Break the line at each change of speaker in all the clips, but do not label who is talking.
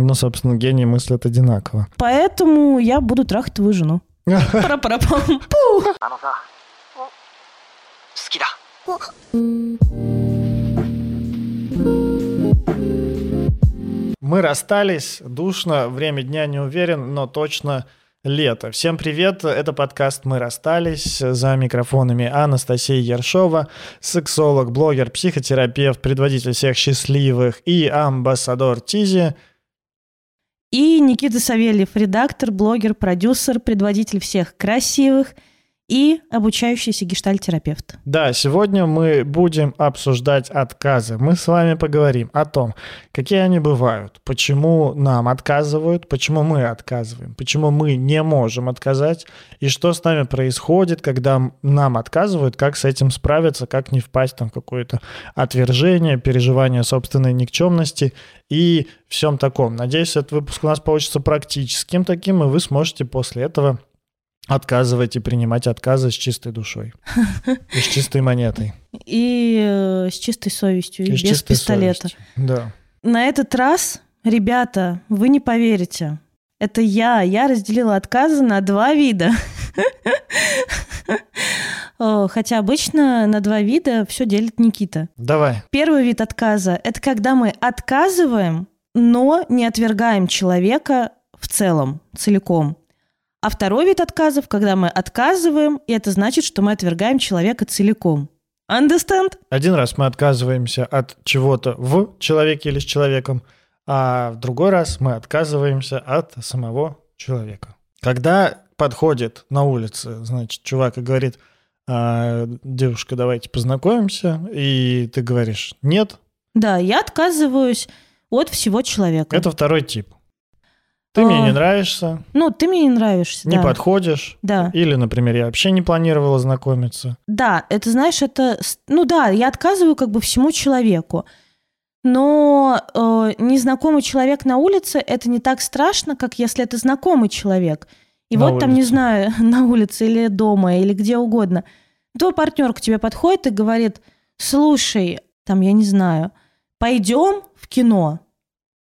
Ну, собственно, гении мыслят одинаково.
Поэтому я буду трахать твою жену.
пара пара пам пу
Мы расстались, душно, время дня не уверен, но точно лето. Всем привет, это подкаст «Мы расстались». За микрофонами Анастасия Ершова, сексолог, блогер, психотерапевт, предводитель всех счастливых и амбассадор Тизи –
и Никита Савельев, редактор, блогер, продюсер, предводитель всех красивых и обучающийся гештальтерапевт.
Да, сегодня мы будем обсуждать отказы. Мы с вами поговорим о том, какие они бывают, почему нам отказывают, почему мы отказываем, почему мы не можем отказать, и что с нами происходит, когда нам отказывают, как с этим справиться, как не впасть там, в какое-то отвержение, переживание собственной никчемности и всем таком. Надеюсь, этот выпуск у нас получится практическим таким, и вы сможете после этого отказывать и принимать отказы с чистой душой. И с чистой монетой.
И э, с чистой совестью, и, без пистолета.
совестью. Да.
На этот раз, ребята, вы не поверите. Это я. Я разделила отказы на два вида. Хотя обычно на два вида все делит Никита.
Давай.
Первый вид отказа – это когда мы отказываем, но не отвергаем человека в целом, целиком. А второй вид отказов, когда мы отказываем, и это значит, что мы отвергаем человека целиком. Understand?
Один раз мы отказываемся от чего-то в человеке или с человеком, а в другой раз мы отказываемся от самого человека. Когда подходит на улице, значит, чувак и говорит, «А, девушка, давайте познакомимся, и ты говоришь, нет,
Да, я отказываюсь от всего человека.
это второй тип. Ты мне
А.
не нравишься,
Ну, ты мне не нравишься.
не
да.
подходишь,
Да.
или, например, я вообще не планировала знакомиться.
Да, это, знаешь, это... Ну да, я отказываю как бы всему человеку. Но э, незнакомый человек на улице это не так страшно, как если это знакомый человек. И
На
вот там, не
улице.
знаю, на улице или дома, или где угодно. Твой партнер к тебе подходит и говорит, слушай, там, я не знаю, пойдем в кино,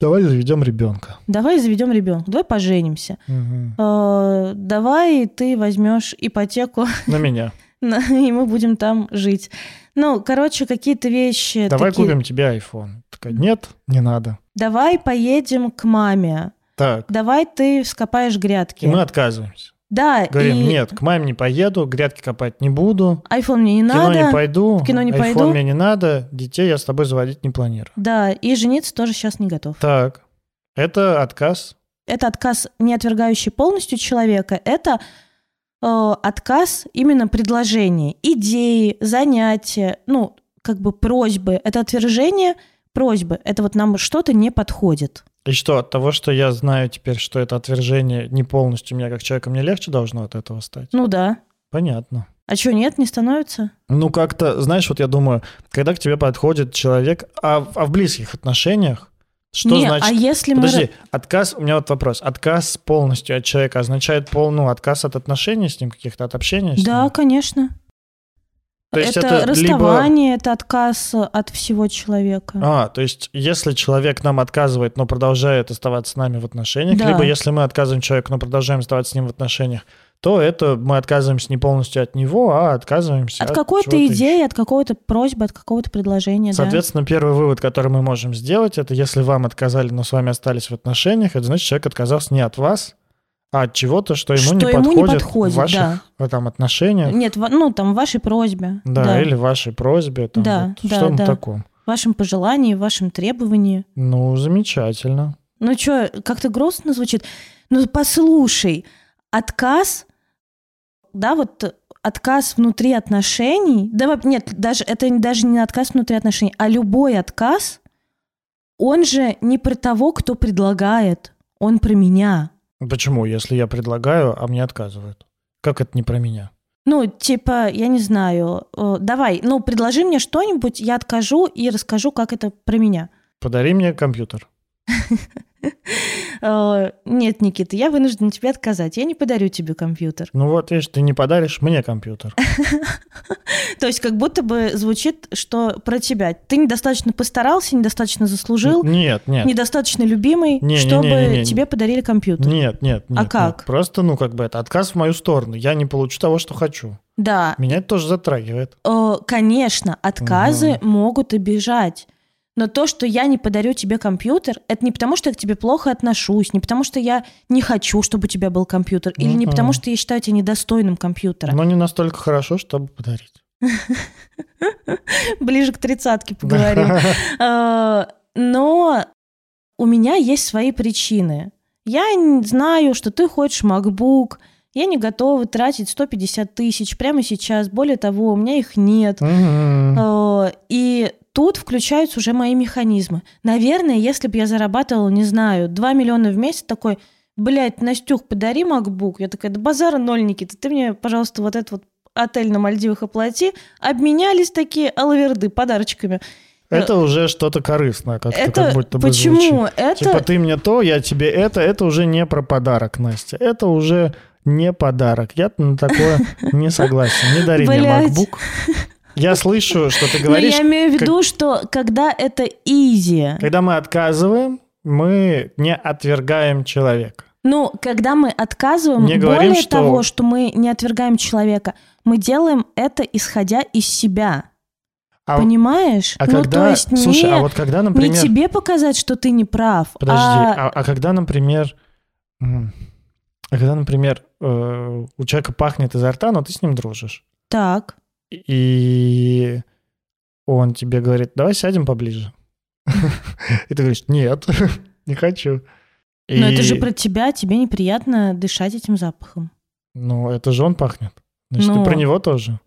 Давай заведем ребенка.
давай заведем ребенка, давай поженимся. Э, давай ты возьмешь ипотеку
На меня.
и мы будем там жить. Ну, короче, какие-то вещи.
Давай
такие.
купим тебе iPhone. Такая, нет, не надо.
Давай поедем к маме.
Так,
Давай ты вскопаешь грядки.
и мы отказываемся.
Да,
Говорим,
и
нет, к маме не поеду, грядки копать не буду,
iPhone мне не
кино
надо.
не пойду,
в кино не пойду.
мне не надо, детей я с тобой заводить не планирую.
Да, и жениться тоже сейчас не готов.
Так, это отказ.
Это отказ, не отвергающий полностью человека, это э, отказ именно предложений, идеи, занятия, ну, как бы просьбы. Это отвержение просьбы. Это вот нам что-то не подходит.
И что, от того, что я знаю теперь, что это отвержение не полностью меня как человека, мне легче должно от этого стать?
Ну да.
Понятно.
А что, нет, не становится?
Ну, как-то, знаешь, вот я думаю, когда к тебе подходит человек, а, в- а в близких отношениях, что
Не,
значит...
а если мы...
Подожди, отказ, у меня вот вопрос. Отказ полностью от человека означает пол, ну, отказ от отношений с ним, каких-то от общения с
Да,
ним?
конечно.
То есть
это,
это либо-
расставание, это отказ от всего человека.
А, то есть если человек нам отказывает, но продолжает оставаться с нами в отношениях,
Да.
либо если мы отказываем человеку, но продолжаем оставаться с ним в отношениях, то это мы отказываемся не полностью от него, а отказываемся
от
от,
какой-то идеи, от какой-то просьбы, от какого-то предложения, да.
Соответственно, первый вывод, который мы можем сделать, это если вам отказали, но с вами остались в отношениях, это значит, человек отказался не от вас, а от чего-то, что ему,
Что
не,
ему не
подходит
подходит,
в ваших
да.
там, отношениях.
Нет, ну, там, в вашей просьбе.
Да, или в вашей просьбе, там,
Да,
вот,
да,
что-то
да.
таком.
В вашем пожелании, в вашем требовании.
Ну, замечательно.
Ну, что, как-то грустно звучит. Ну, послушай, отказ, да, вот отказ внутри отношений, да, нет, даже, это даже не отказ внутри отношений, а любой отказ, он же не про того, кто предлагает, он про меня.
Почему, если я предлагаю, а мне отказывают? Как это не про меня?
Ну, типа, я не знаю, э, давай, ну, предложи мне что-нибудь, я откажу и расскажу, как это про меня.
Подари мне компьютер.
Э, Нет, Никита, я вынуждена тебе отказать. Я не подарю тебе компьютер.
Ну вот, видишь, ты не подаришь мне компьютер.
То есть как будто бы звучит, что про тебя. Ты недостаточно постарался, недостаточно заслужил,
Нет, нет.
недостаточно любимый, чтобы тебе подарили компьютер.
Нет, нет.
А как?
Просто, ну, как бы это отказ в мою сторону. Я не получу того, что хочу.
Да,
Меня это тоже затрагивает.
Э, конечно, отказы могут обижать. Но то, что я не подарю тебе компьютер, это не потому, что я к тебе плохо отношусь, не потому, что я не хочу, чтобы у тебя был компьютер, или не потому, что я считаю тебя недостойным компьютера.
Но не настолько хорошо, чтобы подарить.
Ближе к тридцатке поговорим. Э, Но у меня есть свои причины. Я знаю, что ты хочешь MacBook, я не готова тратить 150 тысяч прямо сейчас. Более того, у меня их нет. Э, И тут включаются уже мои механизмы. Наверное, если бы я зарабатывала, не знаю, 2 миллиона в месяц, такой, блядь, Настюх, подари MacBook. Я такая, да базара ноль, Никита, ты мне, пожалуйста, вот этот вот отель на Мальдивах оплати. Обменялись такие алаверды подарочками.
Это уже что-то корыстное, как,
Это
как будто бы
почему?
звучит.
Это
Типа ты мне то, я тебе это. Это уже не про подарок, Настя. Это уже не подарок. Я на такое не согласен. Не дари мне
Блядь.
Я слышу, что ты
Но
говоришь.
я имею в виду, что когда это изи,
Когда мы отказываем, мы не отвергаем человека.
Ну, когда мы отказываем,
Не говорим,
более
что-
того, что мы не отвергаем человека, мы делаем это исходя из себя.
А,
Понимаешь?
а
ну,
когда,
то есть
слушай,
не,
а вот когда,
не
например,
тебе показать, что ты не прав.
подожди,
а-
а, а когда, например, а когда, например, э, у человека пахнет изо рта, но ты с ним дружишь,
Так.
И он тебе говорит, давай сядем поближе, и ты говоришь, нет, не хочу.
Но это же про тебя, тебе неприятно дышать этим запахом.
Ну, это же он пахнет. Значит, и про него тоже.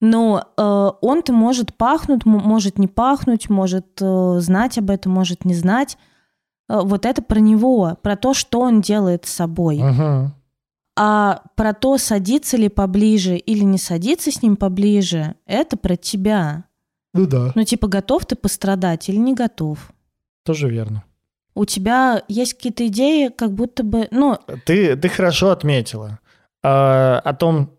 Но э, он-то может пахнуть, может не пахнуть, может э, знать об этом, может не знать. Э, вот это про него, про то, что он делает с собой.
Мгм.
А про то, садиться ли поближе или не садиться с ним поближе, это про тебя.
Ну да.
Ну, типа, готов ты пострадать или не готов?
Тоже верно.
У тебя есть какие-то идеи, как будто бы... Ну,
Ты, ты хорошо отметила а, о том,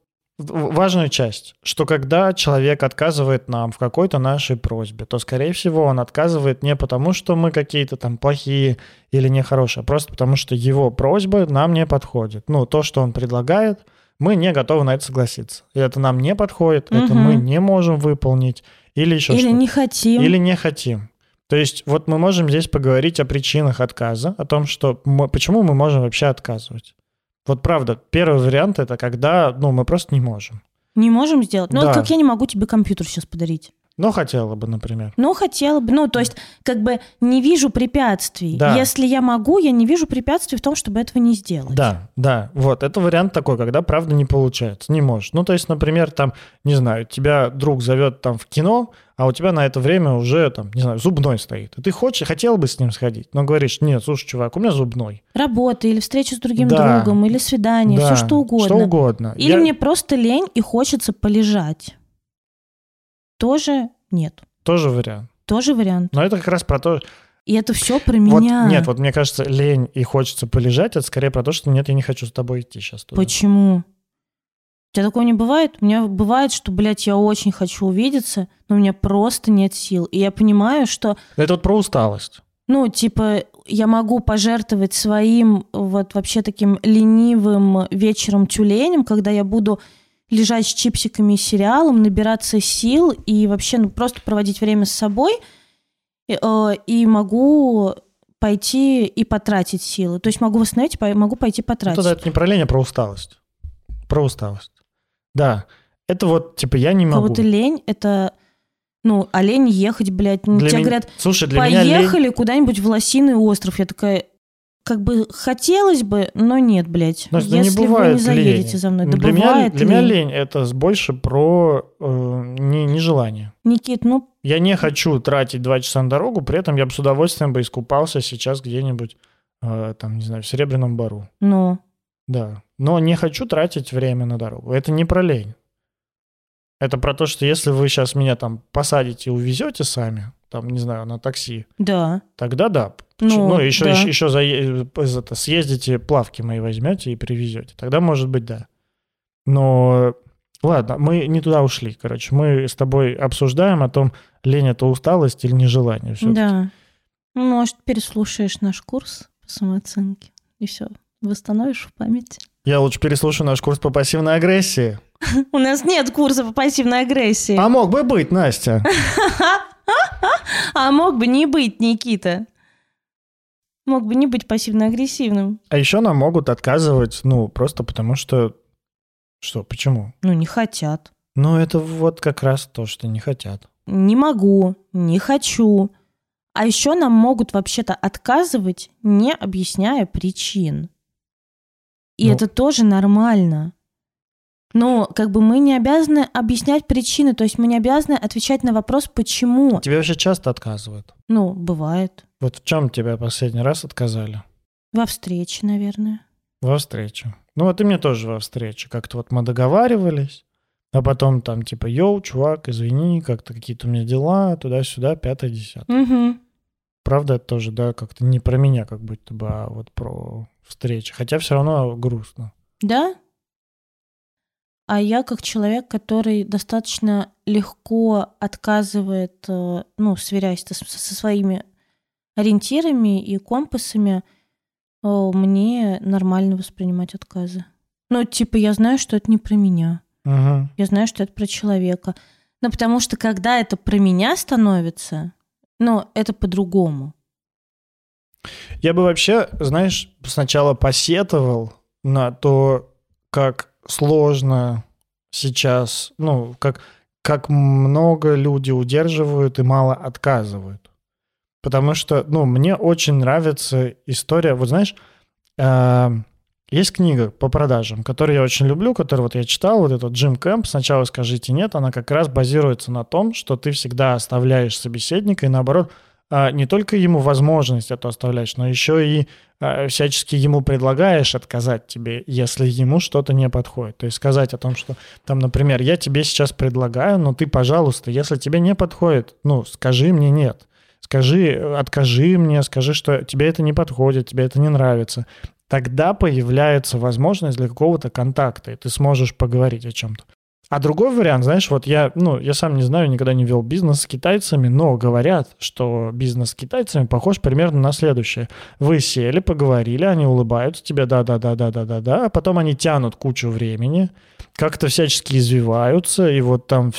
важную часть, что когда человек отказывает нам в какой-то нашей просьбе, то, скорее всего, он отказывает не потому, что мы какие-то там плохие или нехорошие, а просто потому, что его просьба нам не подходит. Ну, то, что он предлагает, мы не готовы на это согласиться. И это нам не подходит, это
Мгм.
мы не можем выполнить или еще
или
что-то.
не хотим.
Или не хотим. То есть вот мы можем здесь поговорить о причинах отказа, о том, что мы- почему мы можем вообще отказывать. Вот правда, первый вариант это когда, ну, мы просто не можем.
Не можем сделать. Ну,
Да.
вот как я не могу тебе компьютер сейчас подарить.
Но хотела бы, например.
Ну, хотела бы. Ну, то есть, как бы не вижу препятствий.
Да.
Если я могу, я не вижу препятствий в том, чтобы этого не сделать.
Да, да, вот, это вариант такой, когда правда не получается, не можешь. Ну, то есть, например, там, не знаю, тебя друг зовет там в кино, а у тебя на это время уже там, не знаю, зубной стоит. И ты хочешь, хотел бы с ним сходить, но говоришь, нет, слушай, чувак, у меня зубной.
Работа или встреча с другим
Да.
другом, или свидание,
Да,
все что угодно.
Что угодно.
Или
Я-
мне просто лень и хочется полежать. Тоже нет.
Тоже вариант.
Тоже вариант.
Но это как раз про то,
И это все про
Вот,
меня.
нет, вот мне кажется, лень и хочется полежать, это скорее про то, что нет, я не хочу с тобой идти сейчас туда.
Почему? У тебя такого не бывает? У меня бывает, что, блядь, я очень хочу увидеться, но у меня просто нет сил. И я понимаю, что,
Это вот про усталость.
ну, типа, я могу пожертвовать своим вот вообще таким ленивым вечером тюленем, когда я буду лежать с чипсиками и сериалом, набираться сил и вообще ну, просто проводить время с собой, и, э, и могу пойти и потратить силы. То есть могу восстановить, могу пойти
Ну,
потратить.
тогда это не про лень, а про усталость. Про усталость. Да. Это вот, типа, я не
Как
могу.
будто лень это... Ну, а лень ехать, блядь. Ну,
Для
Тебе
меня-
говорят,
Слушай, для меня лень...
поехали куда-нибудь в Лосиный остров. Я такая, как бы хотелось бы, но нет, блядь.
Знаешь, да
Если
не бывает
вы не заедете
лени.
за мной. Да
для, меня,
бывает
для меня
лень.
это больше про э, не- нежелание.
Никит, ну,
Я не хочу тратить два часа на дорогу, при этом я бы с удовольствием бы искупался сейчас где-нибудь, э, там, не знаю, в Серебряном Бару.
ну.
Да. Но не хочу тратить время на дорогу. Это не про лень. Это про то, что если вы сейчас меня там посадите и увезете сами, там, не знаю, на такси,
Да.
тогда да.
Ну,
Ну, еще,
да.
еще, еще за, это, съездите, плавки мои возьмете и привезете. Тогда, может быть, да. Но ладно, мы не туда ушли, короче. Мы с тобой обсуждаем о том, лень это усталость или нежелание. всё-таки.
Да. Ну, Может, переслушаешь наш курс по самооценке, и все, восстановишь в памяти.
Я лучше переслушаю наш курс по пассивной агрессии.
У нас нет курса по пассивной агрессии.
А мог бы быть, Настя.
А мог бы не быть, Никита. Мог бы не быть пассивно-агрессивным.
А еще нам могут отказывать, ну, просто потому что... Что, почему?
Ну, не хотят.
Ну, это вот как раз то, что не хотят.
Не могу, не хочу. А еще нам могут вообще-то отказывать, не объясняя причин. И
Ну.
это тоже нормально. Но как бы мы не обязаны объяснять причины, то есть мы не обязаны отвечать на вопрос, почему.
Тебе вообще часто отказывают?
Ну, бывает.
Вот в чем тебя последний раз отказали?
Во встрече, наверное.
Во встрече. Ну вот и мне тоже во встрече. Как-то вот мы договаривались, а потом там типа, йоу, чувак, извини, как-то какие-то у меня дела, туда-сюда, пятое, десятое.
Угу.
Правда, это тоже, да, как-то не про меня как будто бы, а вот про встречи. Хотя все равно грустно.
Да? А я как человек, который достаточно легко отказывает, э, ну, сверяясь со, своими ориентирами и компасами, э, мне нормально воспринимать отказы. Ну, типа, я знаю, что это не про меня.
Мгм.
Я знаю, что это про человека. Но потому что когда это про меня становится, ну, это по-другому.
Я бы вообще, знаешь, сначала посетовал на то, как сложно сейчас, ну, как, как много люди удерживают и мало отказывают. Потому что, ну, мне очень нравится история, вот знаешь, э, есть книга по продажам, которую я очень люблю, которую вот я читал, вот этот Джим Кэмп «Сначала скажите нет», она как раз базируется на том, что ты всегда оставляешь собеседника и наоборот не только ему возможность это оставляешь, но еще и а, всячески ему предлагаешь отказать тебе, если ему что-то не подходит. То есть сказать о том, что там, например, я тебе сейчас предлагаю, но ты, пожалуйста, если тебе не подходит, ну, скажи мне нет. Скажи, откажи мне, скажи, что тебе это не подходит, тебе это не нравится. Тогда появляется возможность для какого-то контакта, и ты сможешь поговорить о чем-то. А другой вариант, знаешь, вот я, ну, я сам не знаю, никогда не вел бизнес с китайцами, но говорят, что бизнес с китайцами похож примерно на следующее. Вы сели, поговорили, они улыбаются тебе, да-да-да-да-да-да-да, а потом они тянут кучу времени, как-то всячески извиваются, и вот там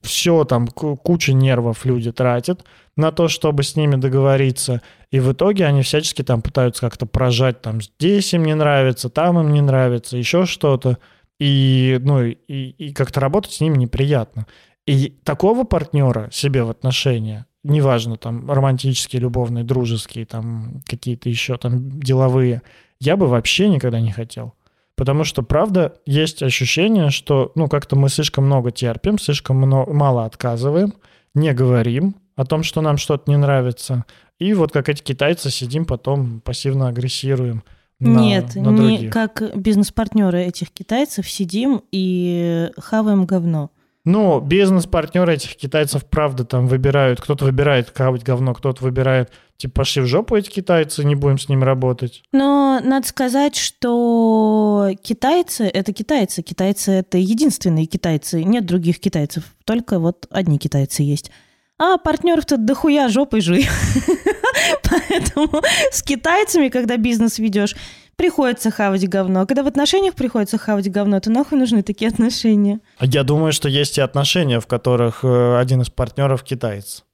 все, там ку- куча нервов люди тратят на то, чтобы с ними договориться, и в итоге они всячески там пытаются как-то прожать, там здесь им не нравится, там им не нравится, еще что-то, и, ну, и, и как-то работать с ними неприятно. И такого партнера себе в отношения, неважно, там, романтические, любовные, дружеские, там, какие-то еще там деловые, я бы вообще никогда не хотел. Потому что, правда, есть ощущение, что, ну, как-то мы слишком много терпим, слишком мно- мало отказываем, не говорим о том, что нам что-то не нравится. И вот как эти китайцы сидим, потом пассивно агрессируем на,
Нет,
на
не как бизнес-партнеры этих китайцев сидим и хаваем говно.
Ну, бизнес-партнеры этих китайцев, правда, там выбирают. Кто-то выбирает хавать говно, кто-то выбирает, типа, пошли в жопу эти китайцы, не будем с ними работать.
Но надо сказать, что китайцы — это китайцы. Китайцы — это единственные китайцы. Нет других китайцев. Только вот одни китайцы есть. А партнеров-то дохуя жопой жуй. Поэтому с китайцами, когда бизнес ведешь, приходится хавать говно. А когда в отношениях приходится хавать говно, то нахуй нужны такие отношения?
Я думаю, что есть и отношения, в которых э, один из партнеров китаец.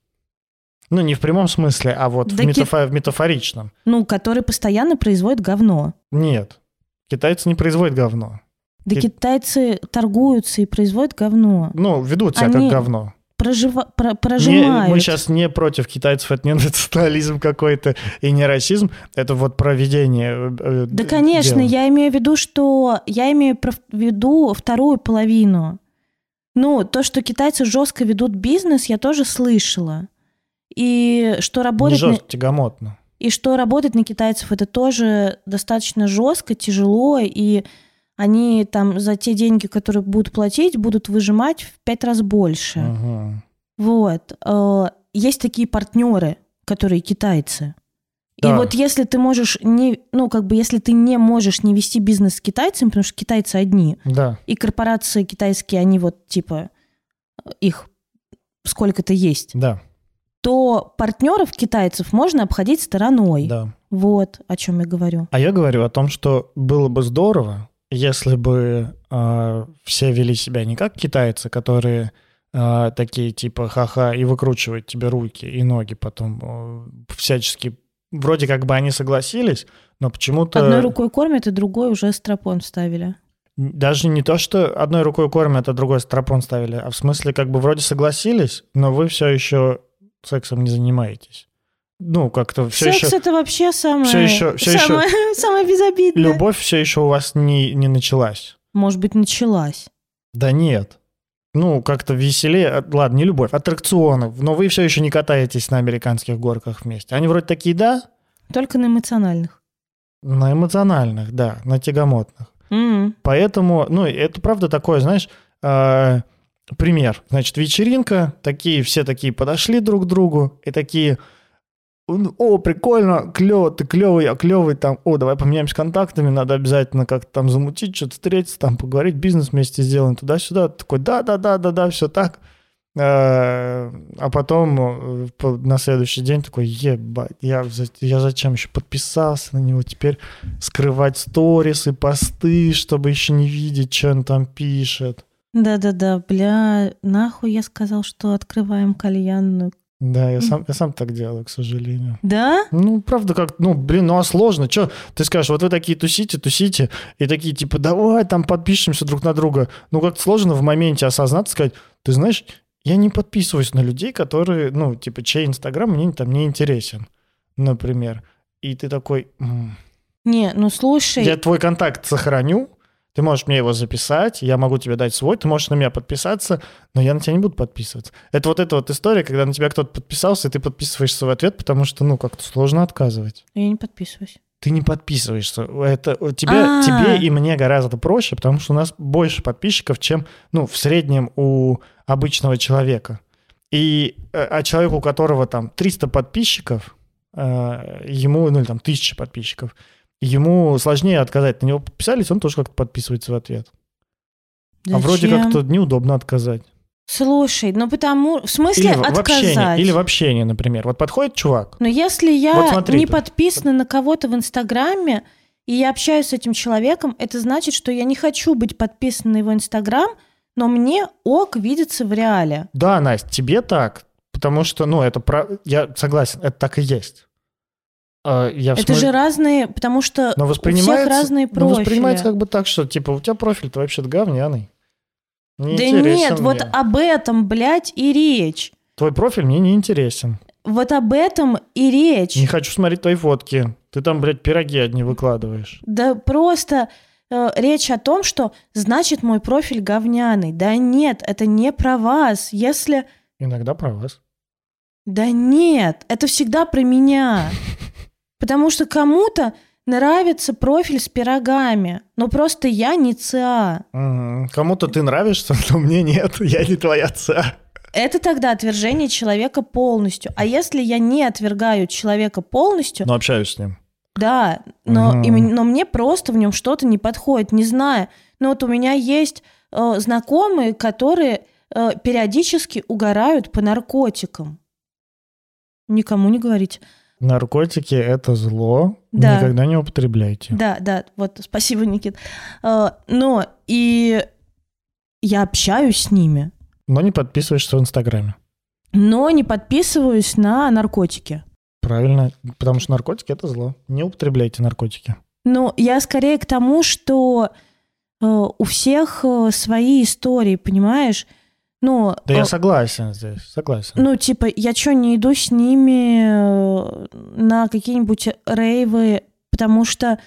Ну, не в прямом смысле, а вот в,
Да ки-
метафо- в метафоричном.
Ну, который постоянно производит говно.
Нет. Китайцы не производят говно.
Да
Ки-
китайцы торгуются и производят говно.
Ну, ведут себя
Они
как говно.
Прожива... про-
Не-
прожимают.
мы сейчас не против китайцев, это не национализм какой-то и не расизм, это вот проведение. э, э,
Да, конечно,
дела.
я имею в виду, что я имею в виду вторую половину. Ну, то, что китайцы жестко ведут бизнес, я тоже слышала. И что
Не
работать, на,
жестко, тягомотно.
и что работать на китайцев это тоже достаточно жестко, тяжело, и они там за те деньги, которые будут платить, будут выжимать в пять раз больше.
Мгм.
Вот. Э, Есть такие партнеры, которые китайцы. И
Да.
вот если ты можешь не, ну, как бы, если ты не можешь не вести бизнес с китайцами, потому что китайцы одни,
Да,
и корпорации китайские, они вот, типа, их сколько-то есть,
да,
то партнеров китайцев можно обходить стороной.
да.
Вот о чем я говорю.
А я говорю о том, что было бы здорово, если бы э, все вели себя не как китайцы, которые э, такие типа ха-ха и выкручивают тебе руки и ноги потом э, всячески. Вроде как бы они согласились, но почему-то...
Одной рукой кормят, и другой уже стропон вставили.
Даже не то, что одной рукой кормят, а другой стропон ставили, а в смысле как бы вроде согласились, но вы все еще сексом не занимаетесь. Ну, как-то все
Секс
еще...
это вообще самое,
всё ещё- всё ещё-
самое, самое безобидное.
Любовь все еще у вас не, не началась.
Может быть, началась.
Да нет. Ну, как-то веселее. А, Ладно, не любовь, аттракционов. Но вы все еще не катаетесь на американских горках вместе. Они вроде такие, да?
Только на эмоциональных.
На эмоциональных, да, на тягомотных.
М.
Поэтому, ну, это правда такое, знаешь, э, пример. Значит, вечеринка, такие, все такие подошли друг к другу и такие, о, прикольно, клево, ты клевый, я клевый, там, о, давай поменяемся контактами, надо обязательно как-то там замутить, что-то встретиться, там, поговорить, бизнес вместе сделаем, туда-сюда. Такой, да-да-да-да-да, все так. Э, А потом э, на следующий день такой, ебать, я, я зачем еще подписался на него, теперь скрывать сторисы, посты, чтобы еще не видеть, что он там пишет.
Да-да-да, бля, нахуй я сказал, что открываем кальянную.
Да, я сам, я сам так делаю, к сожалению.
Да?
Ну, правда, как, ну, блин, ну а сложно. Че, ты скажешь, вот вы такие тусите, тусите, и такие, типа, давай там подпишемся друг на друга. Ну, как сложно в моменте осознать, сказать, ты знаешь, я не подписываюсь на людей, которые, ну, типа, чей Инстаграм мне там не интересен, например. И ты такой, «М,
Не, ну слушай,
я твой контакт сохраню, ты можешь мне его записать, я могу тебе дать свой, ты можешь на меня подписаться, но я на тебя не буду подписываться. Это вот эта вот история, когда на тебя кто-то подписался, и ты подписываешься в ответ, потому что, ну, как-то сложно отказывать.
я не подписываюсь.
Ты не подписываешься. Это тебе,
А.
тебе и мне гораздо проще, потому что у нас больше подписчиков, чем, ну, в среднем у обычного человека. И, э, а человеку, у которого там 300 подписчиков, э, ему, ну, или там 1000 подписчиков, ему сложнее отказать. На него подписались, он тоже как-то подписывается в ответ. А вроде
Зачем?
как-то неудобно отказать.
Слушай, ну потому... В смысле
Или в, в
отказать?
общении, или в общении, например. Вот подходит чувак,
Но если я
Вот смотри
не
ты.
подписана на кого-то в Инстаграме, и я общаюсь с этим человеком, это значит, что я не хочу быть подписана на его Инстаграм, но мне ок видится в реале.
Да, Настя, тебе так, потому что, ну, это про... Я согласен, это так и есть. А, Я
Это
смысле-
же разные, потому что
но
у всех разные
но
профили.
воспринимается как бы так, что, типа, у тебя профиль-то вообще-то говняный.
Да
Неинтересен
нет, вот
мне.
об этом, блядь, и речь.
Твой профиль мне не интересен.
Вот об этом и речь.
Не хочу смотреть твои фотки. Ты там, блядь, пироги одни выкладываешь.
Да просто э, речь о том, что значит мой профиль говняный. Да нет, это не про вас. Если...
Иногда про вас.
Да нет, это всегда про меня. Потому что кому-то нравится профиль с пирогами. Но просто я не ЦА.
Мгм. Кому-то ты нравишься, но мне нет. Я не твоя ца.
Это тогда отвержение человека полностью. А если я не отвергаю человека полностью,
Но общаюсь с ним.
Да, но,
Мгм.
и но мне просто в нем что-то не подходит, не знаю. Но вот у меня есть э, знакомые, которые э, периодически угорают по наркотикам. Никому не говорите.
Наркотики — это зло.
Да.
Никогда не употребляйте.
Да, да, вот, спасибо, Никит. Э, но и я общаюсь с ними,
Но не подписываешься в Инстаграме.
но не подписываюсь на наркотики.
Правильно, потому что наркотики — это зло. Не употребляйте наркотики.
Ну, я скорее к тому, что э, у всех э, свои истории, понимаешь? Ну,
Да
э,
я согласен здесь, согласен.
ну, типа, я что, не иду с ними э, на какие-нибудь рейвы, потому что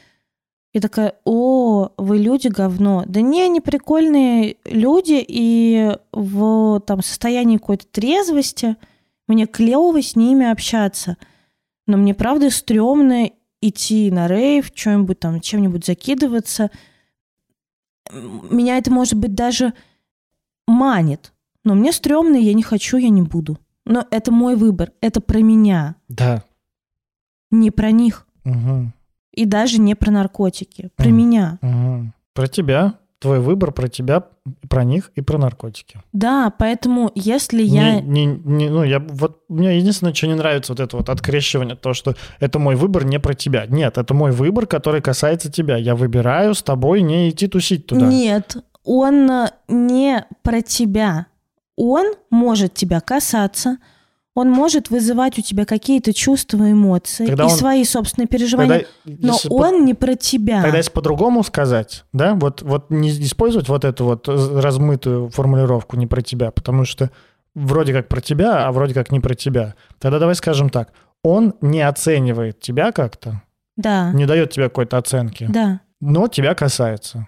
я такая, о, вы люди говно. Да не, они прикольные люди, и в там состоянии какой-то трезвости мне клево с ними общаться. Но мне правда стрёмно идти на рейв, что-нибудь там, чем-нибудь закидываться. Меня это, может быть, даже манит. Но мне стрёмно, я не хочу, я не буду. Но это мой выбор, это про меня.
Да.
не про них.
Мгм.
И даже не про наркотики. Про
Мгм.
меня.
Мгм. Про тебя, твой выбор про тебя, про них и про наркотики.
Да, поэтому если я...
Не, не- не- ну, я вот мне единственное, что не нравится, вот это вот открещивание, то, что это мой выбор не про тебя. Нет, это мой выбор, который касается тебя. Я выбираю с тобой не идти тусить туда.
Нет, он э, не про тебя. Он может тебя касаться, он может вызывать у тебя какие-то чувства, эмоции
Тогда
и
он-
свои собственные переживания,
Тогда,
но
если по-
он не про тебя.
Тогда если по-другому сказать, да, вот, вот не использовать вот эту вот размытую формулировку не про тебя, потому что вроде как про тебя, а вроде как не про тебя. Тогда давай скажем так, он не оценивает тебя как-то,
Да,
не дает тебе какой-то оценки,
да.
но тебя касается.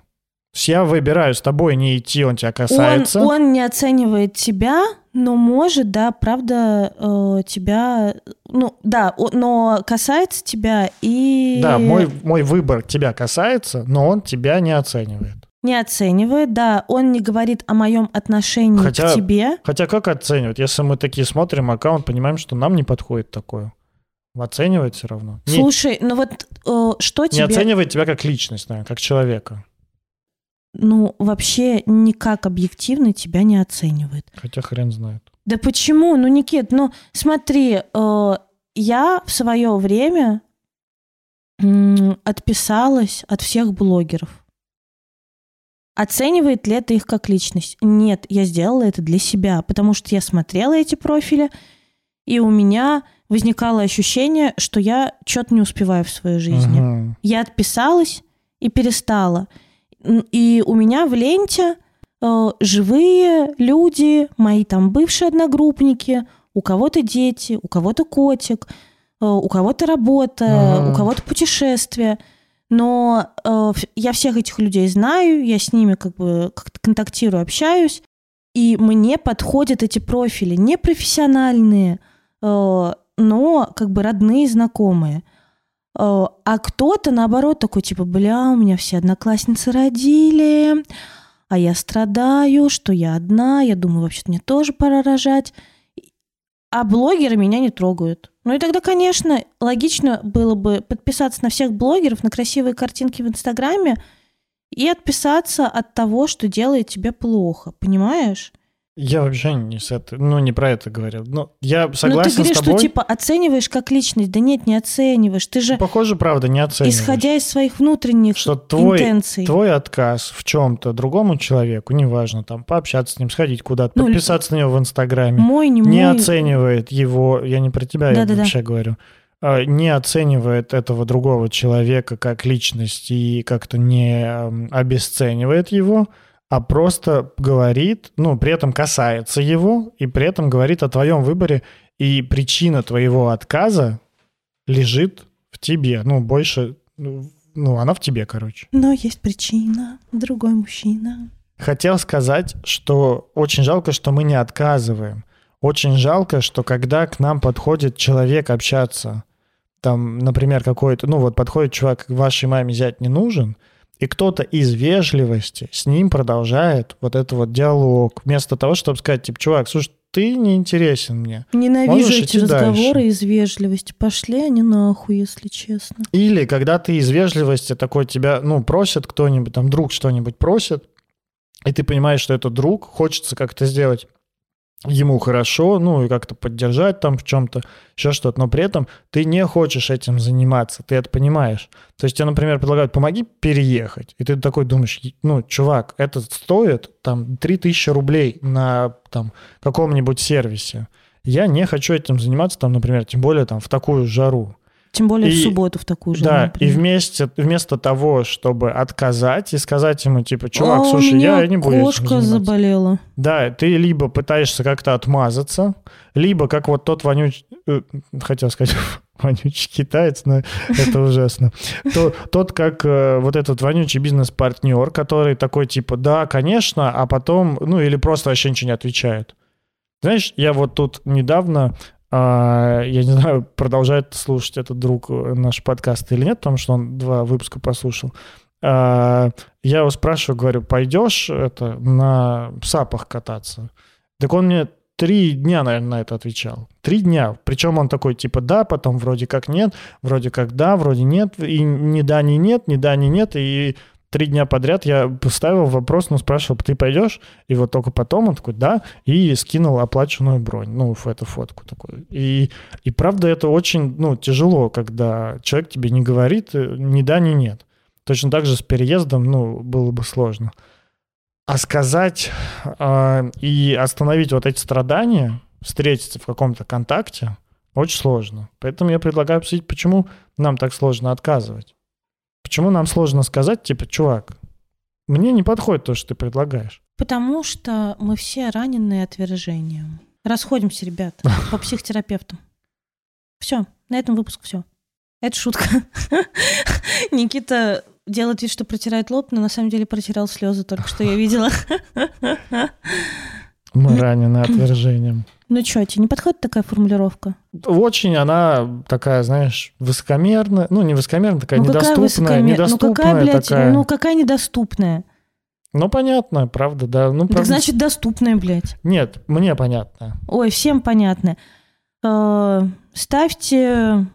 То есть Я выбираю с тобой не идти, он тебя
Он,
касается.
он не оценивает тебя, но может, да, правда, э, тебя, ну, да, о- но касается тебя и
Да, мой, мой выбор тебя касается, но он тебя не оценивает.
не оценивает, да, он не говорит о моем отношении
Хотя-
к тебе.
Хотя как оценивать? Если мы такие смотрим аккаунт, понимаем, что нам не подходит такое. Оценивает все равно. Не-
Слушай, ну вот э, что
не
тебе...
оценивает тебя как личность, наверное, как человека.
Ну, вообще никак объективно тебя не оценивает.
Хотя хрен знает.
Да почему? Ну, Никит, ну смотри, э, я в свое время отписалась от всех блогеров. Оценивает ли это их как личность? Нет, я сделала это для себя, потому что я смотрела эти профили, и у меня возникало ощущение, что я что-то не успеваю в своей жизни.
Мгм.
Я отписалась и перестала. И у меня в ленте э, живые люди, мои там бывшие одногруппники, у кого-то дети, у кого-то котик, э, у кого-то работа,
Ага.
у кого-то путешествие. Но э, я всех этих людей знаю, я с ними как бы как-то контактирую, общаюсь, и мне подходят эти профили, не профессиональные, э, но как бы родные, знакомые. Э, А кто-то, наоборот, такой, типа, бля, у меня все одноклассницы родили, а я страдаю, что я одна, я думаю, вообще-то мне тоже пора рожать. А блогеры меня не трогают. Ну и тогда, конечно, логично было бы подписаться на всех блогеров, на красивые картинки в Инстаграме и отписаться от того, что делает тебе плохо, понимаешь?
Я вообще не с это, ну, не про это говорил. Ну, я
ну
согласен
ты говоришь,
с тобой.
что типа оцениваешь как личность. Да нет, не оцениваешь. Ты же,
Похоже, правда, не оцениваешь.
исходя из своих внутренних
что твой,
интенций.
твой отказ в чем-то другому человеку, неважно, там, пообщаться с ним, сходить куда-то,
Ну,
подписаться на него в Инстаграме,
Мой, не
не
мой.
оценивает его, я не про тебя, я
Да-да-да.
вообще говорю, а, не оценивает этого другого человека как личность и как-то не эм, обесценивает его, а просто говорит, ну, при этом касается его, и при этом говорит о твоем выборе, и причина твоего отказа лежит в тебе, ну, больше, ну, ну, она в тебе, короче.
Но есть причина. Другой мужчина.
Хотел сказать, что очень жалко, что мы не отказываем. Очень жалко, что когда к нам подходит человек общаться, там, например, какой-то, ну вот подходит чувак, вашей маме зять не нужен, и кто-то из вежливости с ним продолжает вот этот вот диалог, вместо того, чтобы сказать, типа, чувак, слушай, ты не интересен мне.
Ненавижу
Можешь
эти разговоры
дальше.
из вежливости. Пошли они нахуй, если честно.
Или когда ты из вежливости такой тебя, ну, просит кто-нибудь, там, друг что-нибудь просит, и ты понимаешь, что это друг, хочется как-то сделать ему хорошо, ну, и как-то поддержать там в чем-то, еще что-то, но при этом ты не хочешь этим заниматься, ты это понимаешь. То есть тебе, например, предлагают, помоги переехать, и ты такой думаешь, «Е- ну, чувак, это стоит там 3000 рублей на там каком-нибудь сервисе. Я не хочу этим заниматься, там, например, тем более там в такую жару.
Тем более в
И-
субботу в такую же.
Да, и
например.
вместе, вместо того, чтобы отказать и сказать ему, типа, чувак,
А,
слушай, я не буду
кошка
заниматься».
заболела.
Да, ты либо пытаешься как-то отмазаться, либо как вот тот вонюч... э, Хотел сказать вонючий китаец, но это ужасно. То- Тот, как э, вот этот вонючий бизнес-партнер, который такой, типа, да, конечно, а потом, ну, или просто вообще ничего не отвечает. Знаешь, я вот тут недавно, а, я не знаю, продолжает слушать этот друг наш подкаст или нет, потому что он два выпуска послушал. А, Я его спрашиваю, говорю, пойдешь это на сапах кататься? Так он мне три дня, наверное, на это отвечал. Три дня. Причем он такой, типа, да, потом вроде как нет, вроде как да, вроде нет, и ни да, ни нет, ни да, ни нет, и три дня подряд я поставил вопрос, ну, спрашивал, ты пойдешь? И вот только потом он такой, да, и скинул оплаченную бронь, ну, в эту фотку такую. И, и правда это очень, ну, тяжело, когда человек тебе не говорит э, ни да, ни нет. Точно так же с переездом, ну, было бы сложно. А сказать э, и остановить вот эти страдания, встретиться в каком-то контакте, очень сложно. Поэтому я предлагаю обсудить, почему нам так сложно отказывать. Почему нам сложно сказать, типа, чувак, мне не подходит то, что ты предлагаешь.
Потому что мы все раненые отвержением. Расходимся, ребят, по психотерапевтам. Все, на этом выпуск все. Это шутка. Никита делает вид, что протирает лоб, но на самом деле протирал слезы только что я видела.
Мы ранены отвержением.
Ну что, тебе не подходит такая формулировка?
Очень она такая, знаешь, высокомерная. Ну, не высокомерная, такая
ну, какая
недоступная.
высокомер-
недоступная
ну какая, блядь,
такая.
ну какая недоступная?
Ну, понятно, правда, да. Ну,
Так
правда.
значит, доступная, блядь.
Нет, мне понятно.
Ой, всем понятно. Э, Ставьте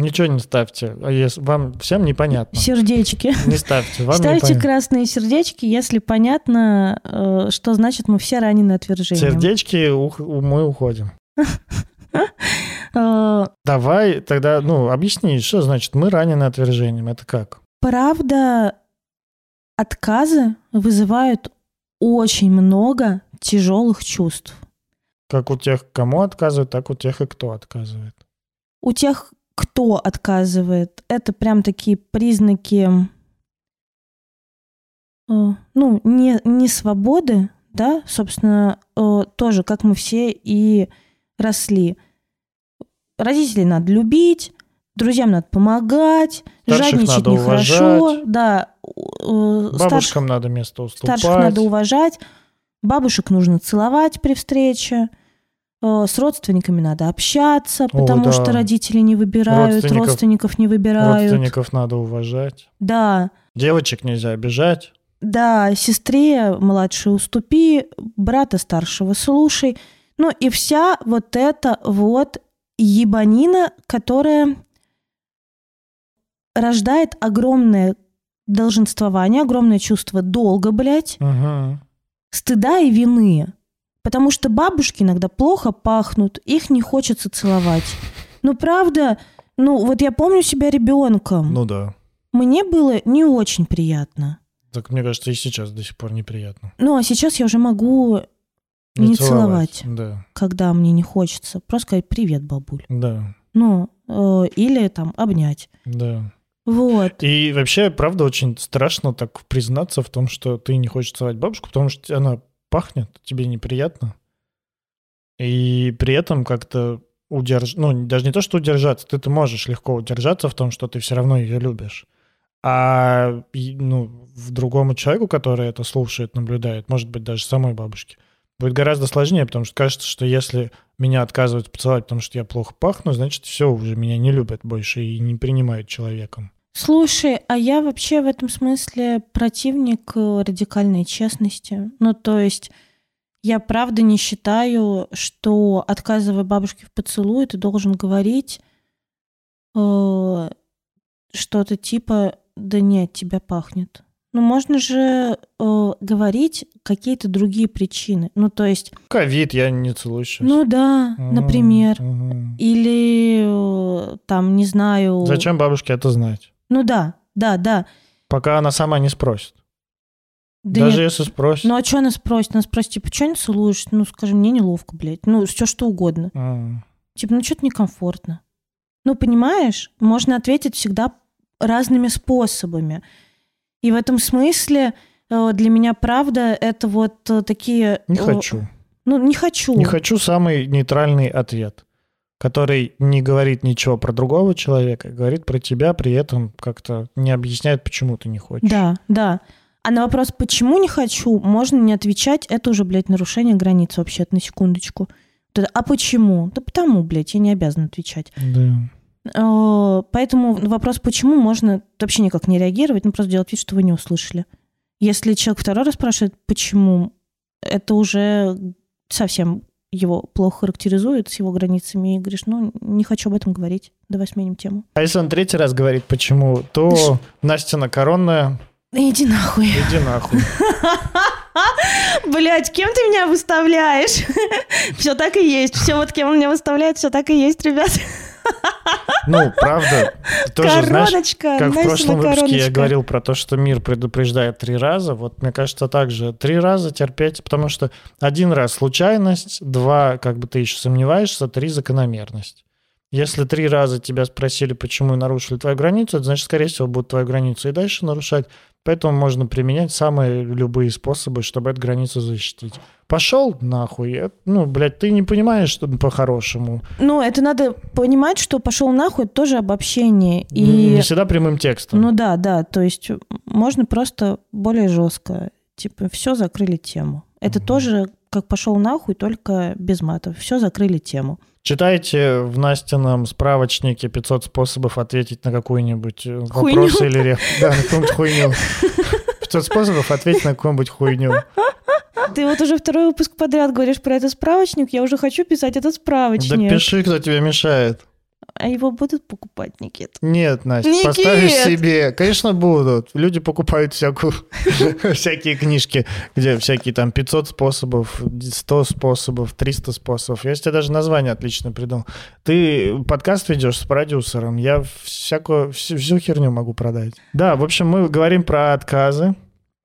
Ничего не ставьте. А если вам всем непонятно.
сердечки.
Не ставьте. Вам
Ставьте
непонятно.
красные сердечки, если понятно, э, что значит мы все ранены отвержением.
Сердечки ух- мы уходим.
Э,
Давай тогда, ну, объясни, что значит мы ранены отвержением. Это как?
Правда, отказы вызывают очень много тяжелых чувств.
Как у тех, кому отказывают, так у тех и кто отказывает.
У тех, кто отказывает, это прям такие признаки, э, ну, не, не свободы, да, собственно, э, тоже, как мы все и росли. Родителей надо любить, друзьям надо помогать,
Старших
жадничать
надо
нехорошо,
уважать.
да, э, старших
Бабушкам надо место уступать.
Старших надо уважать, бабушек нужно целовать при встрече, с родственниками надо общаться, потому
да.
что родители не выбирают,
Родственников-
родственников не выбирают.
Родственников надо уважать.
Да,
Девочек нельзя обижать.
да, сестре младшей уступи, брата старшего слушай. Ну и вся вот эта вот ебанина, которая рождает огромное долженствование, огромное чувство долга, блядь,
Мгм.
стыда и вины. Потому что бабушки иногда плохо пахнут, их не хочется целовать. Ну, правда, ну, вот я помню себя ребенком.
Ну да.
Мне было не очень приятно.
Так мне кажется, и сейчас до сих пор неприятно.
Ну, а сейчас я уже могу, Не целовать.
Да,
когда мне не хочется, просто сказать «привет, бабуль».
да,
Ну, э, или там обнять.
да.
Вот.
И вообще, правда, очень страшно так признаться в том, что ты не хочешь целовать бабушку, потому что она пахнет, тебе неприятно. И при этом как-то удерж... Ну, даже не то, что удержаться, ты, ты можешь легко удержаться в том, что ты все равно ее любишь. А ну, в другому человеку, который это слушает, наблюдает, может быть, даже самой бабушке, будет гораздо сложнее, потому что кажется, что если меня отказывают поцеловать, потому что я плохо пахну, значит, все, уже меня не любят больше и не принимают человеком.
Слушай, а я вообще в этом смысле противник э, радикальной честности. Ну, то есть я правда не считаю, что отказывая бабушке в поцелуе, ты должен говорить э, что-то типа «да нет, тебя пахнет». Ну, можно же э, говорить какие-то другие причины. Ну, то есть,
Ковид, я не целую сейчас.
ну да, например.
мгм.
Или э, там, не знаю...
Зачем бабушке это знать?
Ну да, да, да.
Пока она сама не спросит.
Да
Даже
нет,
если спросит.
Ну а что она спросит? Она спросит, типа, что не целуешь? Ну, скажи, мне неловко, блядь. Ну, все что угодно.
М.
Типа, ну что-то некомфортно. Ну, понимаешь, можно ответить всегда разными способами. И в этом смысле э, для меня правда это вот э, такие...
Не
э,
хочу.
Ну, не хочу.
Не хочу самый нейтральный ответ, который не говорит ничего про другого человека, говорит про тебя, при этом как-то не объясняет, почему ты не хочешь.
Да, да. А на вопрос, почему не хочу, можно не отвечать. Это уже, блядь, нарушение границ вообще-то, на секундочку. А почему? Да потому, блядь, я не обязана отвечать.
Да.
Э, Поэтому вопрос «почему» можно вообще никак не реагировать, ну просто делать вид, что вы не услышали. Если человек второй раз спрашивает «почему?», это уже совсем его плохо характеризует с его границами, и говоришь, ну, не хочу об этом говорить, давай сменим тему.
А если он третий раз говорит почему, то Настина коронная,
Иди нахуй.
иди нахуй.
Блять, кем ты меня выставляешь? Все так и есть. Все вот кем он меня выставляет, все так и есть, ребят.
Ну, правда, тоже, знаешь,
Короночка,
как в прошлом выпуске я
короночка.
говорил про то, что мир предупреждает три раза, вот мне кажется так же, три раза терпеть, потому что один раз случайность, два, как бы ты еще сомневаешься, три закономерность. Если три раза тебя спросили, почему нарушили твою границу, это значит, скорее всего, будут твою границу и дальше нарушать. Поэтому можно применять самые любые способы, чтобы эту границу защитить. Пошел нахуй. э, Ну, блядь, ты не понимаешь, что по-хорошему.
Ну, это надо понимать, что пошел нахуй, это тоже обобщение. И...
Не всегда прямым текстом.
Ну да, да, то есть можно просто более жестко. Типа, все закрыли тему. Это
Мгм.
тоже как пошел нахуй, только без матов. Все закрыли тему.
Читайте в Настином справочнике 500 способов ответить на какой-нибудь э, вопрос или ре- Да, на какую-нибудь хуйню. 500 способов ответить на какую-нибудь хуйню.
Ты вот уже второй выпуск подряд говоришь про этот справочник, я уже хочу писать этот
Да
справочник.
пиши, кто тебе мешает.
А его будут покупать, Никит?
Нет, Настя,
Никит!
поставишь себе. Конечно, будут. Люди покупают всякую, всякие книжки, где всякие там 500 способов, 100 способов, 300 способов. Я тебе даже название отлично придумал. Ты подкаст ведешь с продюсером. Я всякую, всю, всю херню могу продать. Да, в общем, мы говорим про отказы.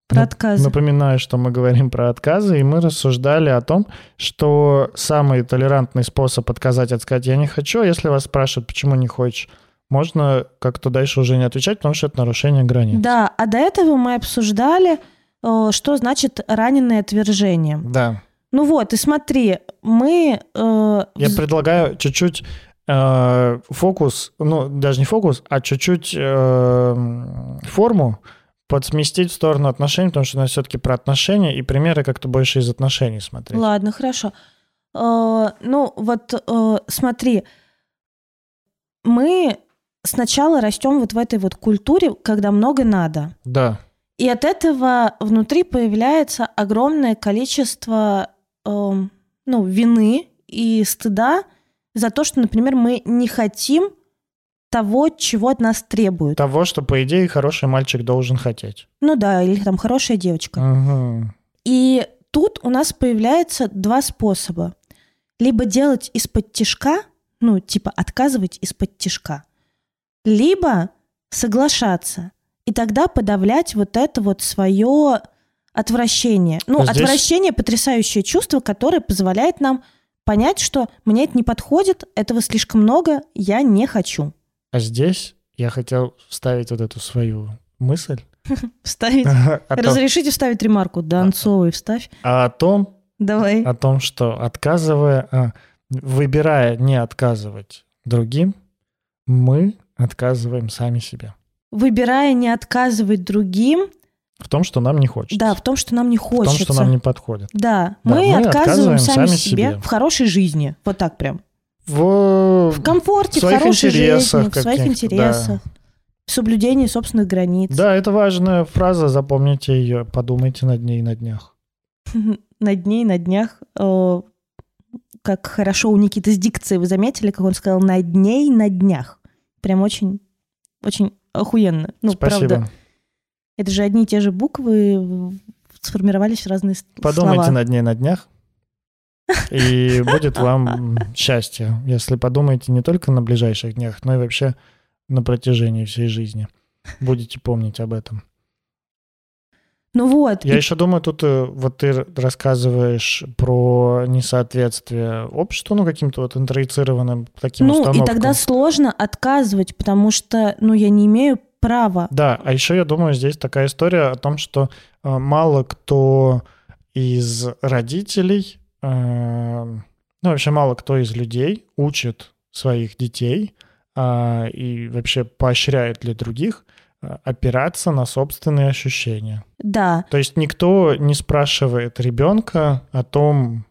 Про отказы.
Напоминаю, что мы говорим про отказы, и мы рассуждали о том, что самый толерантный способ отказать от сказать «я не хочу», если вас спрашивают, почему не хочешь, можно как-то дальше уже не отвечать, потому что это нарушение границ.
Да, а до этого мы обсуждали, э, что значит раненое отвержение.
Да.
Ну вот, и смотри, мы... э,
Я предлагаю чуть-чуть э, фокус, ну, даже не фокус, а чуть-чуть э, форму подсместить в сторону отношений, потому что у нас все-таки про отношения, и примеры как-то больше из отношений смотреть.
Ладно, хорошо. Э, Ну, вот э, смотри, мы сначала растем вот в этой вот культуре, когда много надо.
Да.
И от этого внутри появляется огромное количество эм, ну, вины и стыда за то, что, например, мы не хотим того, чего от нас требуют.
Того, что, по идее, хороший мальчик должен хотеть.
Ну да, или там хорошая девочка.
Мгм.
И тут у нас появляется два способа. Либо делать из-под тишка, ну, типа отказывать из-под тишка, либо соглашаться. И тогда подавлять вот это вот свое отвращение. Ну,
Здесь-
отвращение потрясающее чувство, которое позволяет нам понять, что мне это не подходит, этого слишком много, я не хочу.
А здесь я хотел вставить вот эту свою мысль
Вставить. Разрешите вставить ремарку. Донцовый вставь.
о том,
Давай.
о том, что отказывая, а, выбирая не отказывать другим, мы отказываем сами себе.
Выбирая не отказывать другим,
В том, что нам не хочется.
Да, в том, что нам не
в
хочется.
том, что нам не подходит.
Да,
Да,
мы,
мы
отказываем
отказываем
сами,
сами
себе,
себе.
в хорошей жизни. Вот так прям.
В...
В комфорте,
В своих
хорошей
интересах
жизни, в своих интересах. В соблюдении собственных границ.
Да, это важная фраза, запомните ее, подумайте над ней на днях.
На дне и на днях. э, Как хорошо у Никиты с дикцией. Вы заметили, как он сказал «на дне и на днях». Прям очень, очень охуенно. Ну,
Спасибо.
правда. Это же одни и те же буквы сформировались в разные с-
Подумайте
слова.
над ней на днях, и будет вам счастье, если подумаете не только на ближайших днях, но и вообще на протяжении всей жизни. Будете помнить об этом.
Ну вот.
Я
и
еще думаю, тут э, вот ты рассказываешь про несоответствие обществу, ну, каким-то вот интроицированным таким
Ну, и
установкам.
тогда сложно отказывать, потому что, ну, я не имею права.
Да, а еще я думаю, здесь такая история о том, что э, мало кто из родителей, ну вообще мало кто из людей учит своих детей а, и вообще поощряет для других э, опираться на собственные ощущения.
Да,
То есть никто не спрашивает ребенка о том,